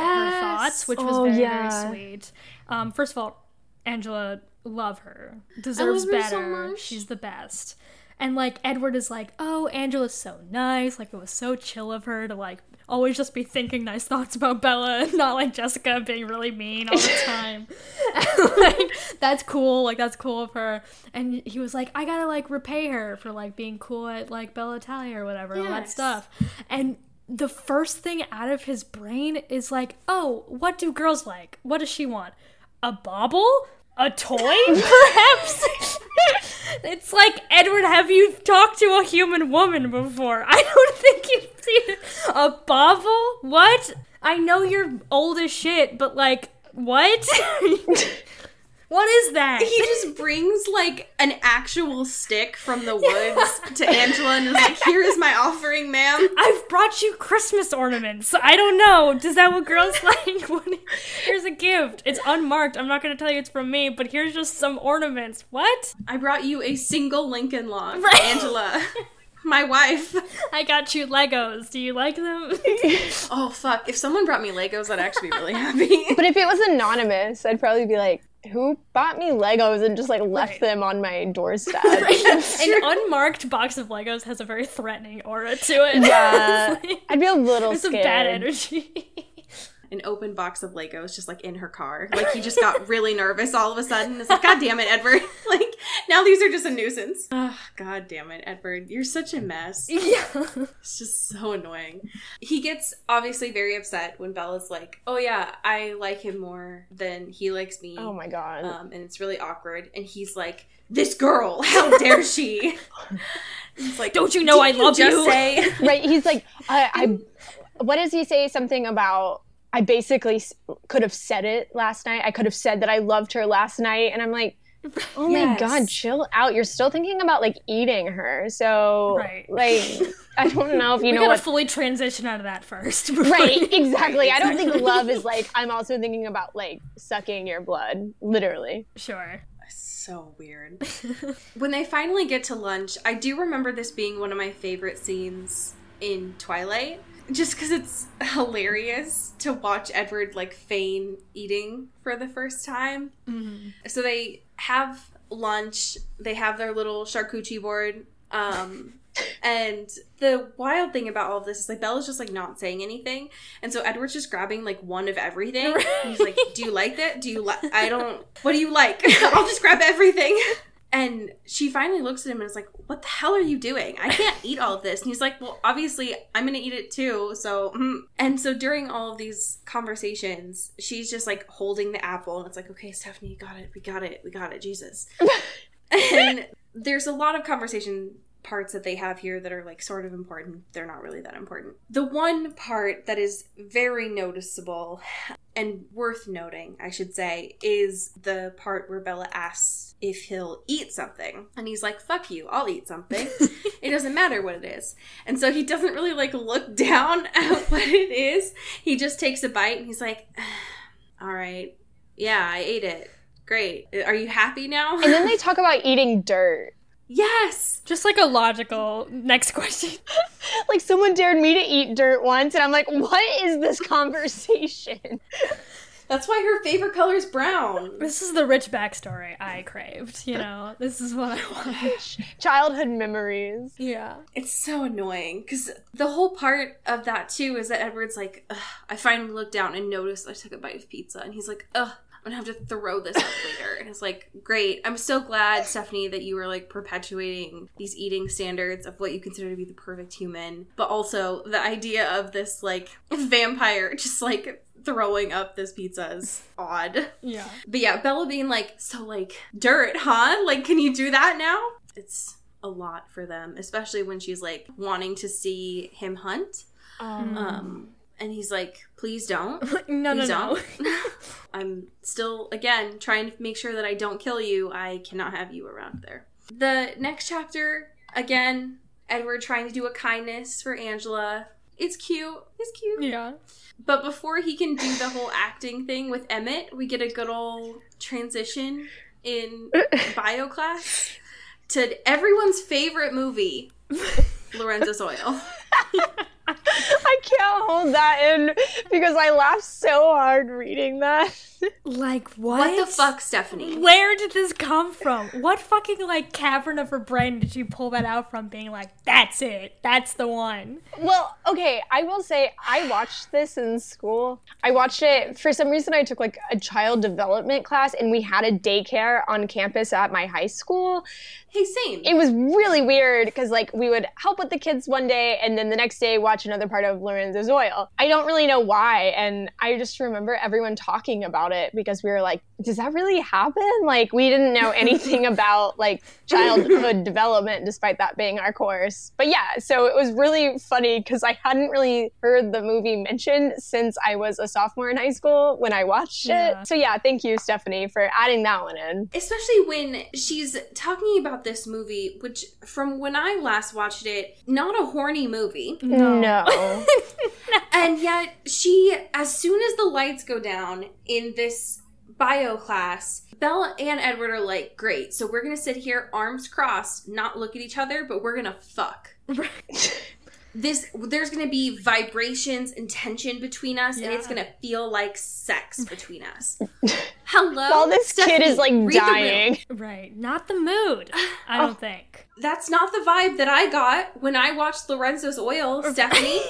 thoughts, which was Oh, very, yeah. very sweet. Um, first of all, Angela, love her. Deserves love so better. much. She's the best. And like Edward is like, oh, Angela's so nice. Like it was so chill of her to like always just be thinking nice thoughts about Bella and not like Jessica being really mean all the time. <laughs> <laughs> like that's cool. Like that's cool of her. And he was like, I gotta like repay her for like being cool at like Bella Italia or whatever, all that stuff. And the first thing out of his brain is like, oh, what do girls like? What does she want? A bauble? A toy, <laughs> perhaps? <laughs> it's like, Edward, have you talked to a human woman before? I don't think you've seen a bauble? What? I know you're old as shit, but like, what? <laughs> what is that? he just brings like an actual stick from the woods to Angela and is like, Here is my offering, ma'am. I've brought you Christmas ornaments. I don't know. Does that what girls <laughs> like? What- here's a gift. It's unmarked. I'm not going to tell you it's from me, but here's just some ornaments. What? I brought you a single Lincoln log, Right. Angela. My wife. I got you Legos. Do you like them? <laughs> Oh fuck! If someone brought me Legos, I'd actually be really happy. But if it was anonymous, I'd probably be like, who bought me Legos and just like left Right. them on my doorstep? <laughs> <laughs> An unmarked box of Legos has a very threatening aura to it. Yeah. <laughs> Like- I'd be a little There's some bad energy. An open box of Legos just like in her car. Like he just got <laughs> really nervous all of a sudden. It's like, God damn it, Edward! <laughs> Like now these are just a nuisance. Oh, God damn it, Edward! You're such a mess. <laughs> yeah. It's just so annoying. He gets obviously very upset when Bella's like, "Oh yeah, I like him more than he likes me." Oh my god. um, and it's really awkward. And he's like, "This girl, how dare she?" It's like, Don't you know I "Didn't love just you?" Say, right he's like I, I what does he say something about i basically could have said it last night i could have said that i loved her last night and i'm like oh my Yes. god chill out you're still thinking about like eating her so Right. like i don't know if you we know gotta what fully transition out of that first. <laughs> right we- exactly i don't think <laughs> love is like i'm also thinking about like sucking your blood literally Sure. so weird. <laughs> when they finally get to lunch, I do remember this being one of my favorite scenes in Twilight. Just because it's hilarious to watch Edward like feign eating for the first time. So they have lunch. They have their little charcuterie board. Um, and the wild thing about all of this is like Bella's just like not saying anything, and so Edward's just grabbing like one of everything. And <laughs> he's like, "Do you like that? Do you like? I don't. What do you like? <laughs> I'll just grab everything." And she finally looks at him and is like, "What the hell are you doing? I can't <laughs> eat all of this." And he's like, "Well, obviously, I'm gonna eat it too." So, mm. and so during all of these conversations, she's just like holding the apple, and it's like, "Okay, Stephenie, you got it. We got it. We got it. Jesus." <laughs> and there's a lot of conversation parts that they have here that are like sort of important. They're not really that important. The one part that is very noticeable and worth noting, I should say, is the part where Bella asks if he'll eat something. And he's like, fuck you, I'll eat something. <laughs> it doesn't matter what it is. And so he doesn't really like look <laughs> down at <laughs> what it is. He just takes a bite and he's like, ah, all right, yeah, I ate it. Great. Are you happy now? and then they talk about eating dirt yes. Just like a logical next question. like someone dared me to eat dirt once and i'm like what is this conversation That's why her favorite color is brown. This is the rich backstory I craved. You know, this is what I want. <laughs> childhood memories Yeah. It's so annoying because the whole part of that too is that Edward's like, Ugh, I finally looked down and noticed I took a bite of pizza, and he's like, ugh. I'm gonna have to throw this up later. And it's like, great. I'm so glad, Stephenie, that you were like perpetuating these eating standards of what you consider to be the perfect human, but also the idea of this like vampire just like throwing up this pizza is odd. Yeah. But yeah, Bella being like, so like dirt, huh? Like, can you do that now? It's a lot for them, especially when she's like wanting to see him hunt. Um, Um, and he's like, please don't. <laughs> no, no, Please no. don't. <laughs> I'm still, again, trying to make sure that I don't kill you. I cannot have you around there. The next chapter, again, Edward trying to do a kindness for Angela. It's cute. It's cute. Yeah. But before he can do the whole acting thing with Emmett, we get a good old transition in <laughs> bio class to everyone's favorite movie, Lorenzo's Oil. I can't hold that in because I laughed so hard reading that. Like what? What the fuck, Stephenie? Where did this come from? What fucking like cavern of her brain did she pull that out from? Being like, that's it, that's the one. Well, okay, I will say I watched this in school. I watched it for some reason. I took like a child development class, and we had a daycare on campus at my high school. Hey, same. It was really weird because like we would help with the kids one day, and then the next day watch another part of Lorenzo's Oil. I don't really know why, and I just remember everyone talking about it because we were like, "Does that really happen?" Like we didn't know anything <laughs> about like childhood development, despite that being our course. But yeah, so it was really funny because I hadn't really heard the movie mentioned since I was a sophomore in high school when I watched Yeah. it. So yeah, thank you, Stephenie, for adding that one in. Especially when she's talking about this movie, which from when I last watched it, not a horny movie. No. <laughs> And yet, she, as soon as the lights go down in this bio class, Bella and Edward are like, great, so we're gonna sit here arms crossed, not look at each other, but we're gonna fuck. <laughs> This there's gonna be vibrations and tension between us, and it's gonna feel like sex <laughs> between us. Hello, While this kid is like read dying. Right. Not the mood. I don't oh, think. That's not the vibe that I got when I watched Lorenzo's Oil, <laughs> Stephenie.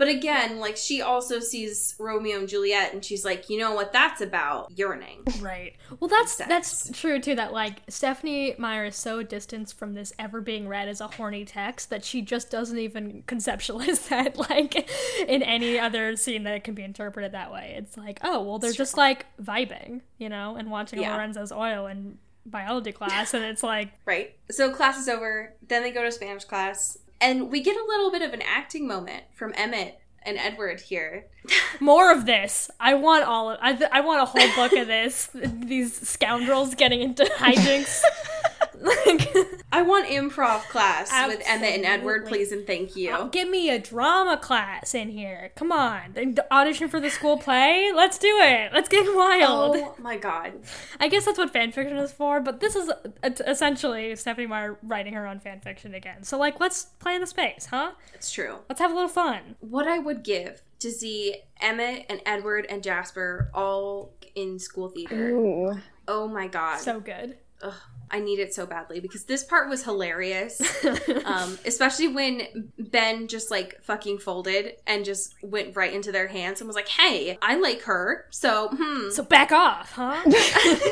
But again, like she also sees Romeo and Juliet and she's like, you know what that's about? Yearning. Right. Well, that's that's true too. That like Stephenie Meyer is so distanced from this ever being read as a horny text that she just doesn't even conceptualize <laughs> that like in any other scene that it can be interpreted that way. It's like, oh well, they're just like vibing, you know, and watching Yeah. Lorenzo's Oil in biology class, and it's like, <laughs> Right. So class is over. Then they go to Spanish class. And we get a little bit of an acting moment from Emmett and Edward here. <laughs> more of this. I want all of. I, th- I want a whole book of this. <laughs> These scoundrels getting into hijinks. <laughs> like, <laughs> I want improv class with Emmett and Edward, please and thank you. give me a drama class in here. Come on, audition for the school play. Let's do it. Let's get wild. Oh my god. I guess that's what fan fiction is for. But this is uh, essentially Stephenie Meyer writing her own fan fiction again. So like, let's play in the space, huh? It's true. Let's have a little fun. What I would give to see Emmett and Edward and Jasper all in school theater. Ooh. Oh my god. So good. Ugh, I need it so badly because this part was hilarious. <laughs> um, especially when Ben just like fucking folded and just went right into their hands and was like, "Hey, I like her." So, hmm. So back off, huh? <laughs>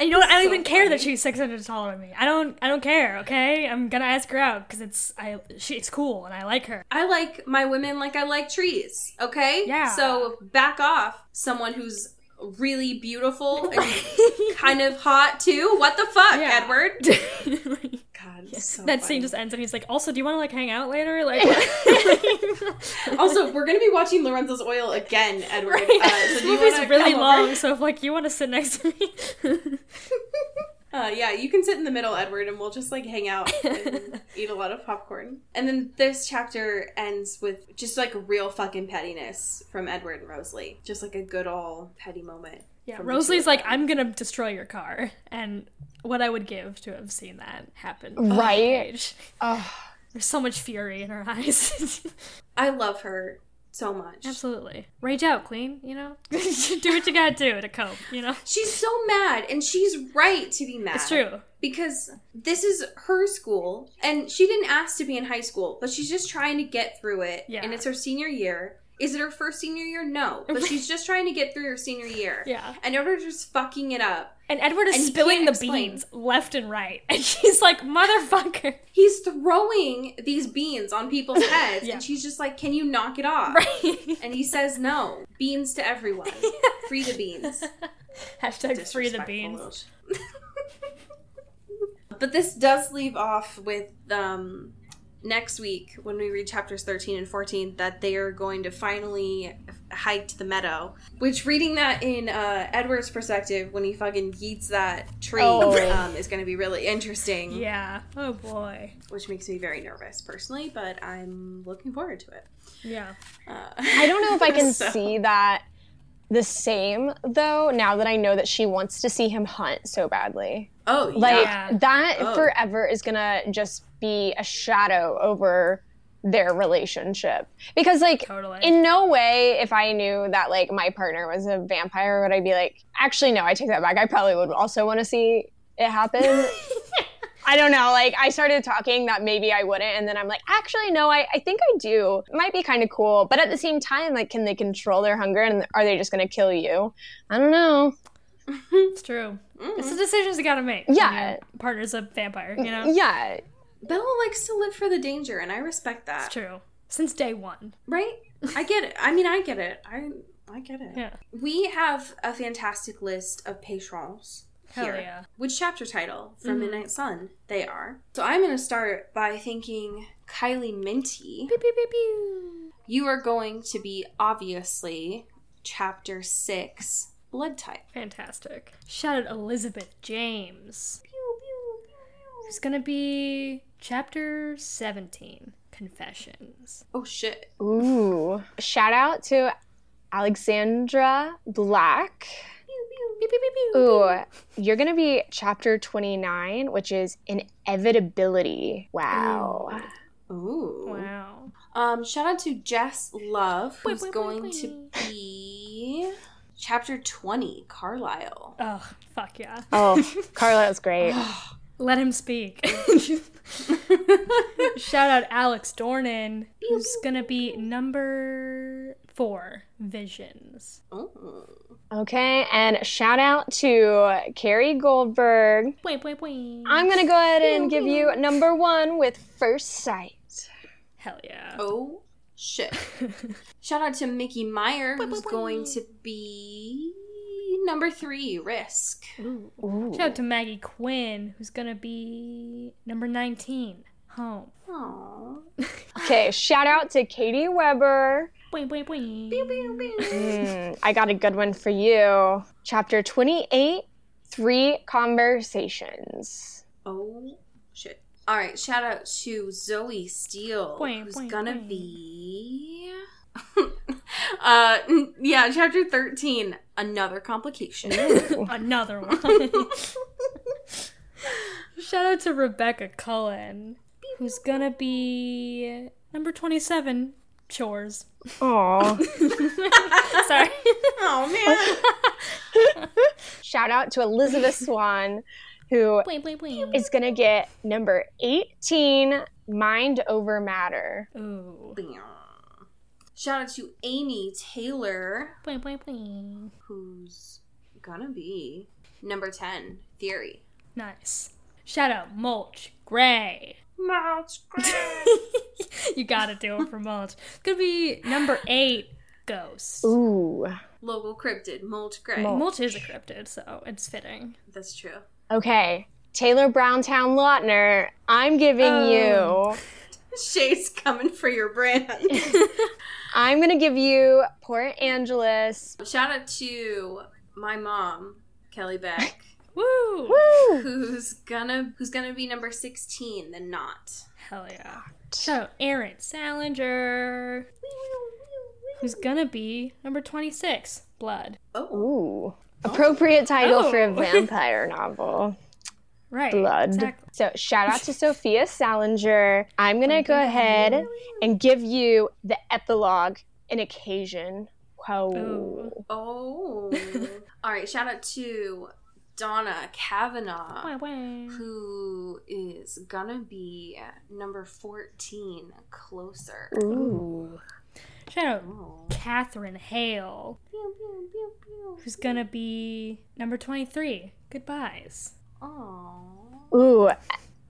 And you know what? I don't So even care that she's six inches taller than me. I don't. I don't care. Okay, I'm gonna ask her out because it's I. She's cool and I like her. I like my women like I like trees. Okay. Yeah. So back off, someone who's really beautiful and kind of hot too. What the fuck, Yeah. Edward? <laughs> God, so that funny. scene just ends and he's like, "Also, do you want to like hang out later?" Like, <laughs> <laughs> Also, we're gonna be watching Lorenzo's Oil again, Edward. right? Uh, so this movie's really long, over? so if like you want to sit next to me, Uh, yeah, you can sit in the middle, Edward, and we'll just like hang out <laughs> and eat a lot of popcorn. And then this chapter ends with just like real fucking pettiness from Edward and Rosalie. Just like a good old petty moment. yeah, Rosalie's like, "I'm gonna destroy your car," and what I would give to have seen that happen, on Right. Oh, There's so much fury in her eyes. <laughs> I love her so much. Absolutely, rage out, Queen. You know, <laughs> do what you gotta do to cope. You know, She's so mad, and she's right to be mad. it's true. because this is her school and she didn't ask to be in high school but she's just trying to get through it Yeah. and it's her senior year Is it her first senior year? No. But she's just trying to get through her senior year. Yeah. And Edward's just fucking it up. And Edward is And spilling the explain. beans left and right. <laughs> And she's like, motherfucker. He's throwing these beans on people's <laughs> heads, Yeah. and she's just like, Can you knock it off? Right. And he says, No. Beans to everyone. <laughs> Free the beans. Hashtag free the beans. but this does leave off with um, next week when we read chapters 13 and 14 that they are going to finally hike to the meadow. Which, reading that in uh, Edward's perspective, when he fucking yeets that tree, Oh. um, is going to be really interesting. Yeah. Oh boy. Which makes me very nervous personally, but I'm looking forward to it. Yeah. Uh, I don't know if I can <laughs> so- see that the same though. Now that I know that she wants to see him hunt so badly, Oh, like Yeah. that Oh. forever is gonna just be a shadow over their relationship. Because like Totally. in no way if i knew that like my partner was a vampire would i be like actually no i take that back. I probably would also want to see it happen. <laughs> I don't know like i started talking that maybe i wouldn't and then i'm like actually no i, I think i do. It might be kind of cool. But at the same time like can they control their hunger and are they just going to kill you? I don't know <laughs> It's true. It's the mm. decisions you gotta make. Yeah. partner's a vampire, you know? yeah Bella likes to live for the danger, and I respect that. It's true. Since day one. Right? I get it. I mean, I get it. I I get it. Yeah. We have a fantastic list of patrons Hell here. yeah. Which chapter title from mm-hmm. Midnight Sun they are. So I'm going to start by thanking Kylie Minty. Pew, pew, pew, pew. You are going to be obviously chapter 6 blood type. Fantastic. Shout out Elizabeth James. Who's gonna be chapter 17 Confessions. Oh shit. ooh shout out to alexandra black Pew, pew, pew, pew. Ooh, you're gonna be chapter 29, which is inevitability. Wow. Ooh. Wow. Um, shout out to Jess Love, who's wait, wait, going wait. to be chapter 20, Carlisle. Oh, fuck yeah. Oh, <laughs> Carlisle's great. <gasps> Let him speak. <laughs> Shout out Alex Dornan, who's gonna be number four, Visions. Ooh. Okay, and shout out to Carrie Goldberg. Wait, wait, wait. I'm gonna go ahead and give you number one with First Sight. Hell yeah. Oh, shit. <laughs> shout out to Mickey Meyer, who's going to be number three, Risk. Ooh. Ooh. Shout out to Maggie Quinn, who's gonna be number 19, Home. Aww. <laughs> Okay, shout out to Katie Weber. Wait, wait, wait. Mm, I got a good one for you. Chapter 28 Three Conversations. Oh, shit. All right, shout out to Zoe Steele, Boing, who's boing, gonna boing. be. <laughs> uh, yeah, chapter 13, another complication. <laughs> Another one. <laughs> Shout out to Rebecca Cullen, who's gonna be number 27, Chores. Aw. Sorry. oh, man. Shout out to Elizabeth Swan, who is going to get number 18 Mind Over Matter. Ooh. Shout out to Amy Taylor, who's gonna be number 10, Theory. Nice. Shout out Mulch Gray. Mulch Gray. <laughs> you gotta do it for <laughs> Mulch. It's gonna be number eight, Ghost. Ooh. Local cryptid, Mulch Gray. Mulch. Mulch is a cryptid, so it's fitting. That's true. Okay. Taylor Browntown Lautner, I'm giving Oh. you, Shay's coming for your brand. <laughs> I'm going to give you Port Angeles. Shout out to my mom, Kelly Beck, <laughs> Woo! Woo! who's gonna who's gonna be number sixteen, then not. Hell yeah. So out Aaron Salinger, who's gonna be number 26, Blood. Oh, Ooh. Appropriate title for a Oh. <laughs> vampire novel. Right. Blood. Exactly. So shout out to Sophia Salinger. I'm gonna go ahead and give you the epilogue, an occasion. Whoa. Ooh. oh. oh. <laughs> All right. Shout out to Donna Kavanaugh, Wah, wah. who is gonna be number fourteen, closer. Ooh. Shout out Oh. Catherine Hale, Pew, pew, pew, pew. Who's gonna be number 23. Goodbyes. Aw. Ooh,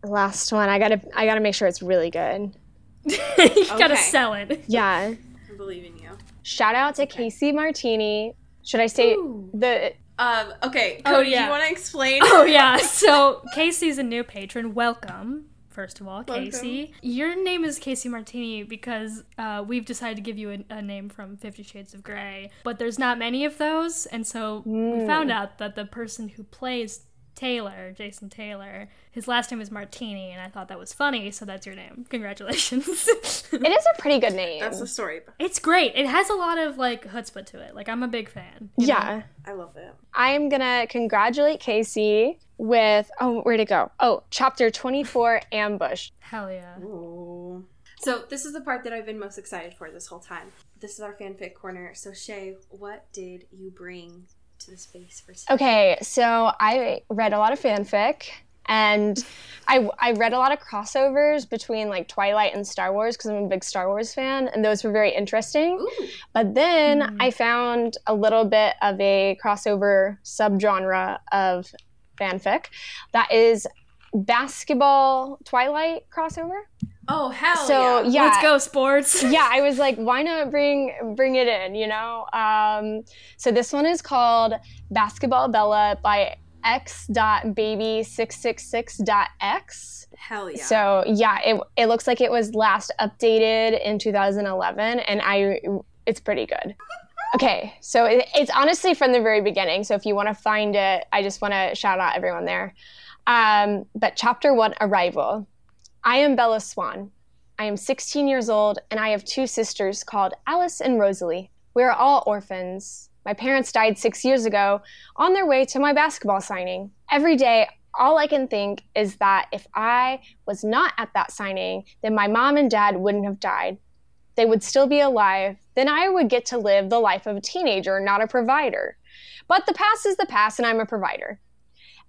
last one. I gotta I gotta make sure it's really good. <laughs> you gotta sell it. Yeah. I believe in you. Shout out to Casey Martini. Should I say Ooh. the Um, okay, Oh, Cody, do you want to explain? <laughs> Oh yeah. So Casey's a new patron. Welcome. First of all, Welcome. Casey. Your name is Casey Martini because uh, we've decided to give you a, a name from Fifty Shades of Grey, but there's not many of those, and so we found out that the person who plays Taylor, Jason Taylor, his last name is Martini, and I thought that was funny, so that's your name. Congratulations. <laughs> It is a pretty good name. That's the story. it's great. It has a lot of like chutzpah to it. Like I'm a big fan. you know? yeah. I love it. I am gonna congratulate Casey with oh where'd it go? Oh, chapter twenty four <laughs> ambush. Hell yeah. Ooh. So this is the part that I've been most excited for this whole time. This is our fanfic corner. So Shay, what did you bring to the space for today? Okay, so I read a lot of fanfic and I, I read a lot of crossovers between like Twilight and Star Wars because I'm a big Star Wars fan and those were very interesting. Ooh. But then Mm. I found a little bit of a crossover subgenre of fanfic that is basketball Twilight crossover. Oh hell so yeah. yeah, Let's go sports. <laughs> yeah, I was like, why not bring bring it in, you know? Um, so this one is called Basketball Bella by x dot x.baby666.x. Hell yeah. So yeah, it, it looks like it was last updated in 2011, and I it's pretty good. Okay, so it, it's honestly from the very beginning. So if you want to find it, I just want to shout out everyone there. Um, but chapter one, arrival. I am Bella Swan. I am 16 years old, and I have two sisters called Alice and Rosalie. We are all orphans. My parents died six years ago on their way to my basketball signing. Every day, all I can think is that if I was not at that signing, then my mom and dad wouldn't have died. They would still be alive. Then I would get to live the life of a teenager, not a provider. But the past is the past, and I'm a provider.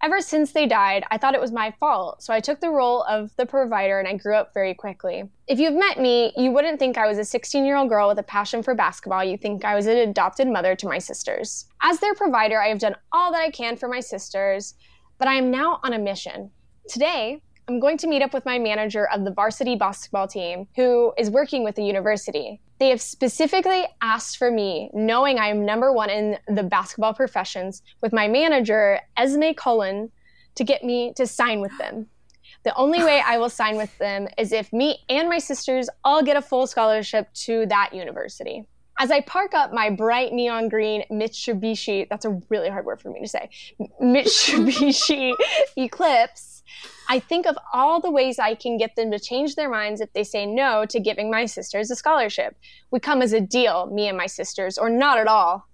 Ever since they died, I thought it was my fault, so I took the role of the provider and I grew up very quickly. If you've met me, you wouldn't think I was a 16 year old girl with a passion for basketball. You think I was an adopted mother to my sisters. As their provider, I have done all that I can for my sisters, but I am now on a mission. Today, I'm going to meet up with my manager of the varsity basketball team, who is working with the university. They have specifically asked for me, knowing I am number one in the basketball professions, with my manager, Esme Cullen, to get me to sign with them. The only way I will sign with them is if me and my sisters all get a full scholarship to that university. As I park up my bright neon green Mitsubishi, that's a really hard word for me to say, Mitsubishi <laughs> Eclipse, I think of all the ways I can get them to change their minds if they say no to giving my sisters a scholarship. We come as a deal, me and my sisters, or not at all.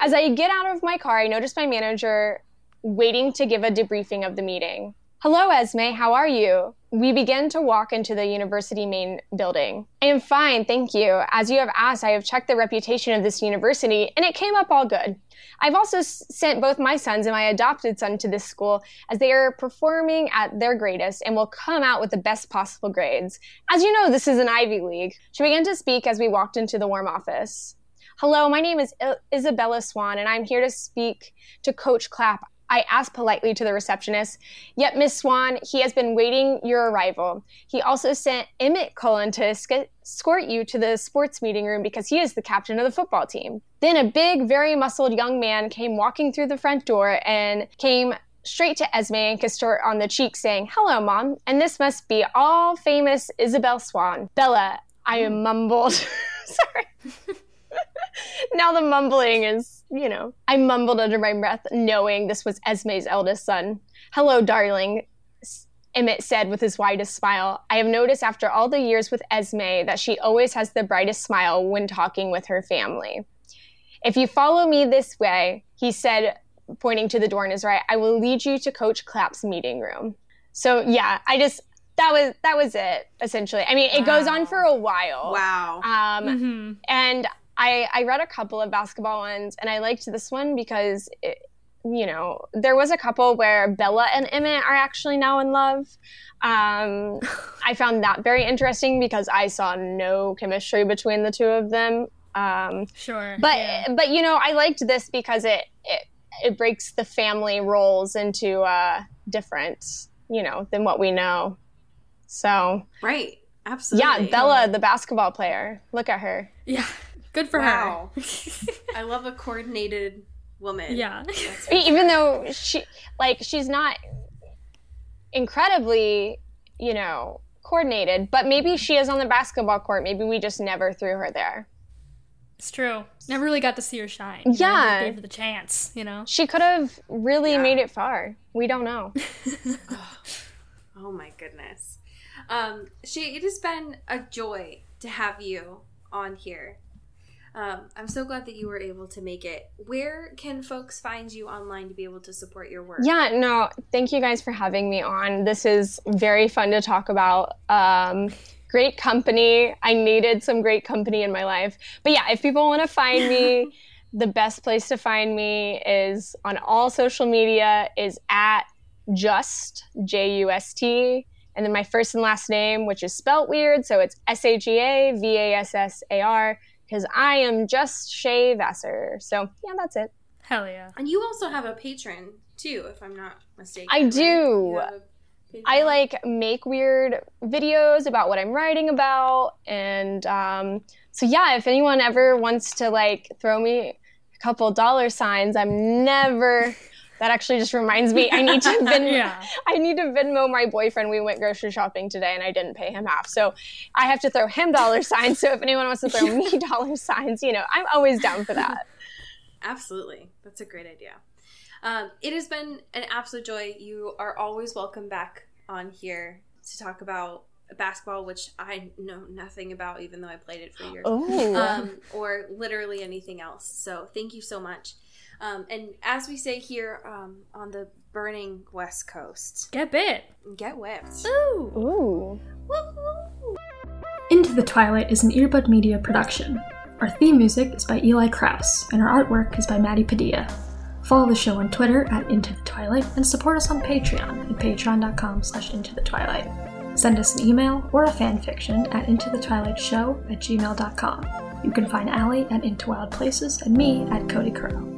As I get out of my car, I notice my manager waiting to give a debriefing of the meeting. Hello, Esme, how are you? We begin to walk into the university main building. I am fine, thank you. As you have asked, I have checked the reputation of this university, and it came up all good. I've also s- sent both my sons and my adopted son to this school as they are performing at their greatest and will come out with the best possible grades. As you know, this is an Ivy League. She began to speak as we walked into the warm office. Hello, my name is I- Isabella Swan, and I'm here to speak to Coach Clapp. I asked politely to the receptionist. Yep, Miss Swan, he has been waiting your arrival. He also sent Emmett Cullen to esc- escort you to the sports meeting room because he is the captain of the football team. Then a big, very muscled young man came walking through the front door and came straight to Esme and kissed her on the cheek, saying, Hello, Mom. And this must be all famous Isabel Swan. Bella, I mumbled. <laughs> Sorry. <laughs> now the mumbling is, you know, I mumbled under my breath, knowing this was Esme's eldest son. Hello, darling, Emmett said with his widest smile. I have noticed after all the years with Esme that she always has the brightest smile when talking with her family. If you follow me this way, he said, pointing to the door on his right, I will lead you to Coach Clapp's meeting room. So yeah, I just that was that was it essentially. I mean, it goes on for a while. Wow. Um, hmm and I, I read a couple of basketball ones, and I liked this one because, it, you know, there was a couple where Bella and Emmett are actually now in love. Um, <laughs> I found that very interesting because I saw no chemistry between the two of them. Um, Sure. but yeah. but you know, I liked this because it it it breaks the family roles into uh, different, you know, than what we know. So Right. Absolutely. yeah, Bella, the basketball player. Look at her. yeah. Good for Wow. her. <laughs> I love a coordinated woman. yeah. That's <laughs> Even though she like she's not incredibly, you know, coordinated, but maybe she is on the basketball court. Maybe we just never threw her there. It's true. Never really got to see her shine. you know? Yeah. Gave her the chance, you know? She could have really Yeah. made it far. We don't know. <laughs> Oh my goodness. Um, she, it has been a joy to have you on here. Um, I'm so glad that you were able to make it. Where can folks find you online to be able to support your work? Yeah, no, thank you guys for having me on. This is very fun to talk about. Um, great company. I needed some great company in my life. But yeah, if people want to find me, <laughs> the best place to find me is on all social media is at just J U S T and then my first and last name, which is spelt weird, so it's S A G A V A S S A R because I am just Shay Vassar. So yeah, that's it. Hell yeah. And you also have a Patreon too, if I'm not mistaken. I right? do. You have a Patreon? I like make weird videos about what I'm writing about, and um, so yeah, if anyone ever wants to like throw me a couple dollar signs, I'm never. That actually just reminds me, I need to <laughs> Venmo. Yeah. I need to Venmo my boyfriend. We went grocery shopping today, and I didn't pay him half, so I have to throw him dollar <laughs> signs. So if anyone wants to throw me <laughs> dollar signs, you know, I'm always down for that. Absolutely. That's a great idea. Um, it has been an absolute joy. You are always welcome back on here to talk about basketball, which I know nothing about, even though I played it for years. Oh, um, or literally anything else. So thank you so much. Um, and as we say here um, on the burning West Coast, Get bit. get whipped. Ooh. ooh. Woo-hoo. Into the Twilight is an Earbud Media production. Our theme music is by Eli Krauss, and our artwork is by Maddie Padilla. Follow the show on Twitter at Into the Twilight and support us on Patreon at patreon.com slash into the twilight. Send us an email or a fan fiction at intothetwilightshow at gmail.com. You can find Allie at Into Wild Places and me at Cody Crow.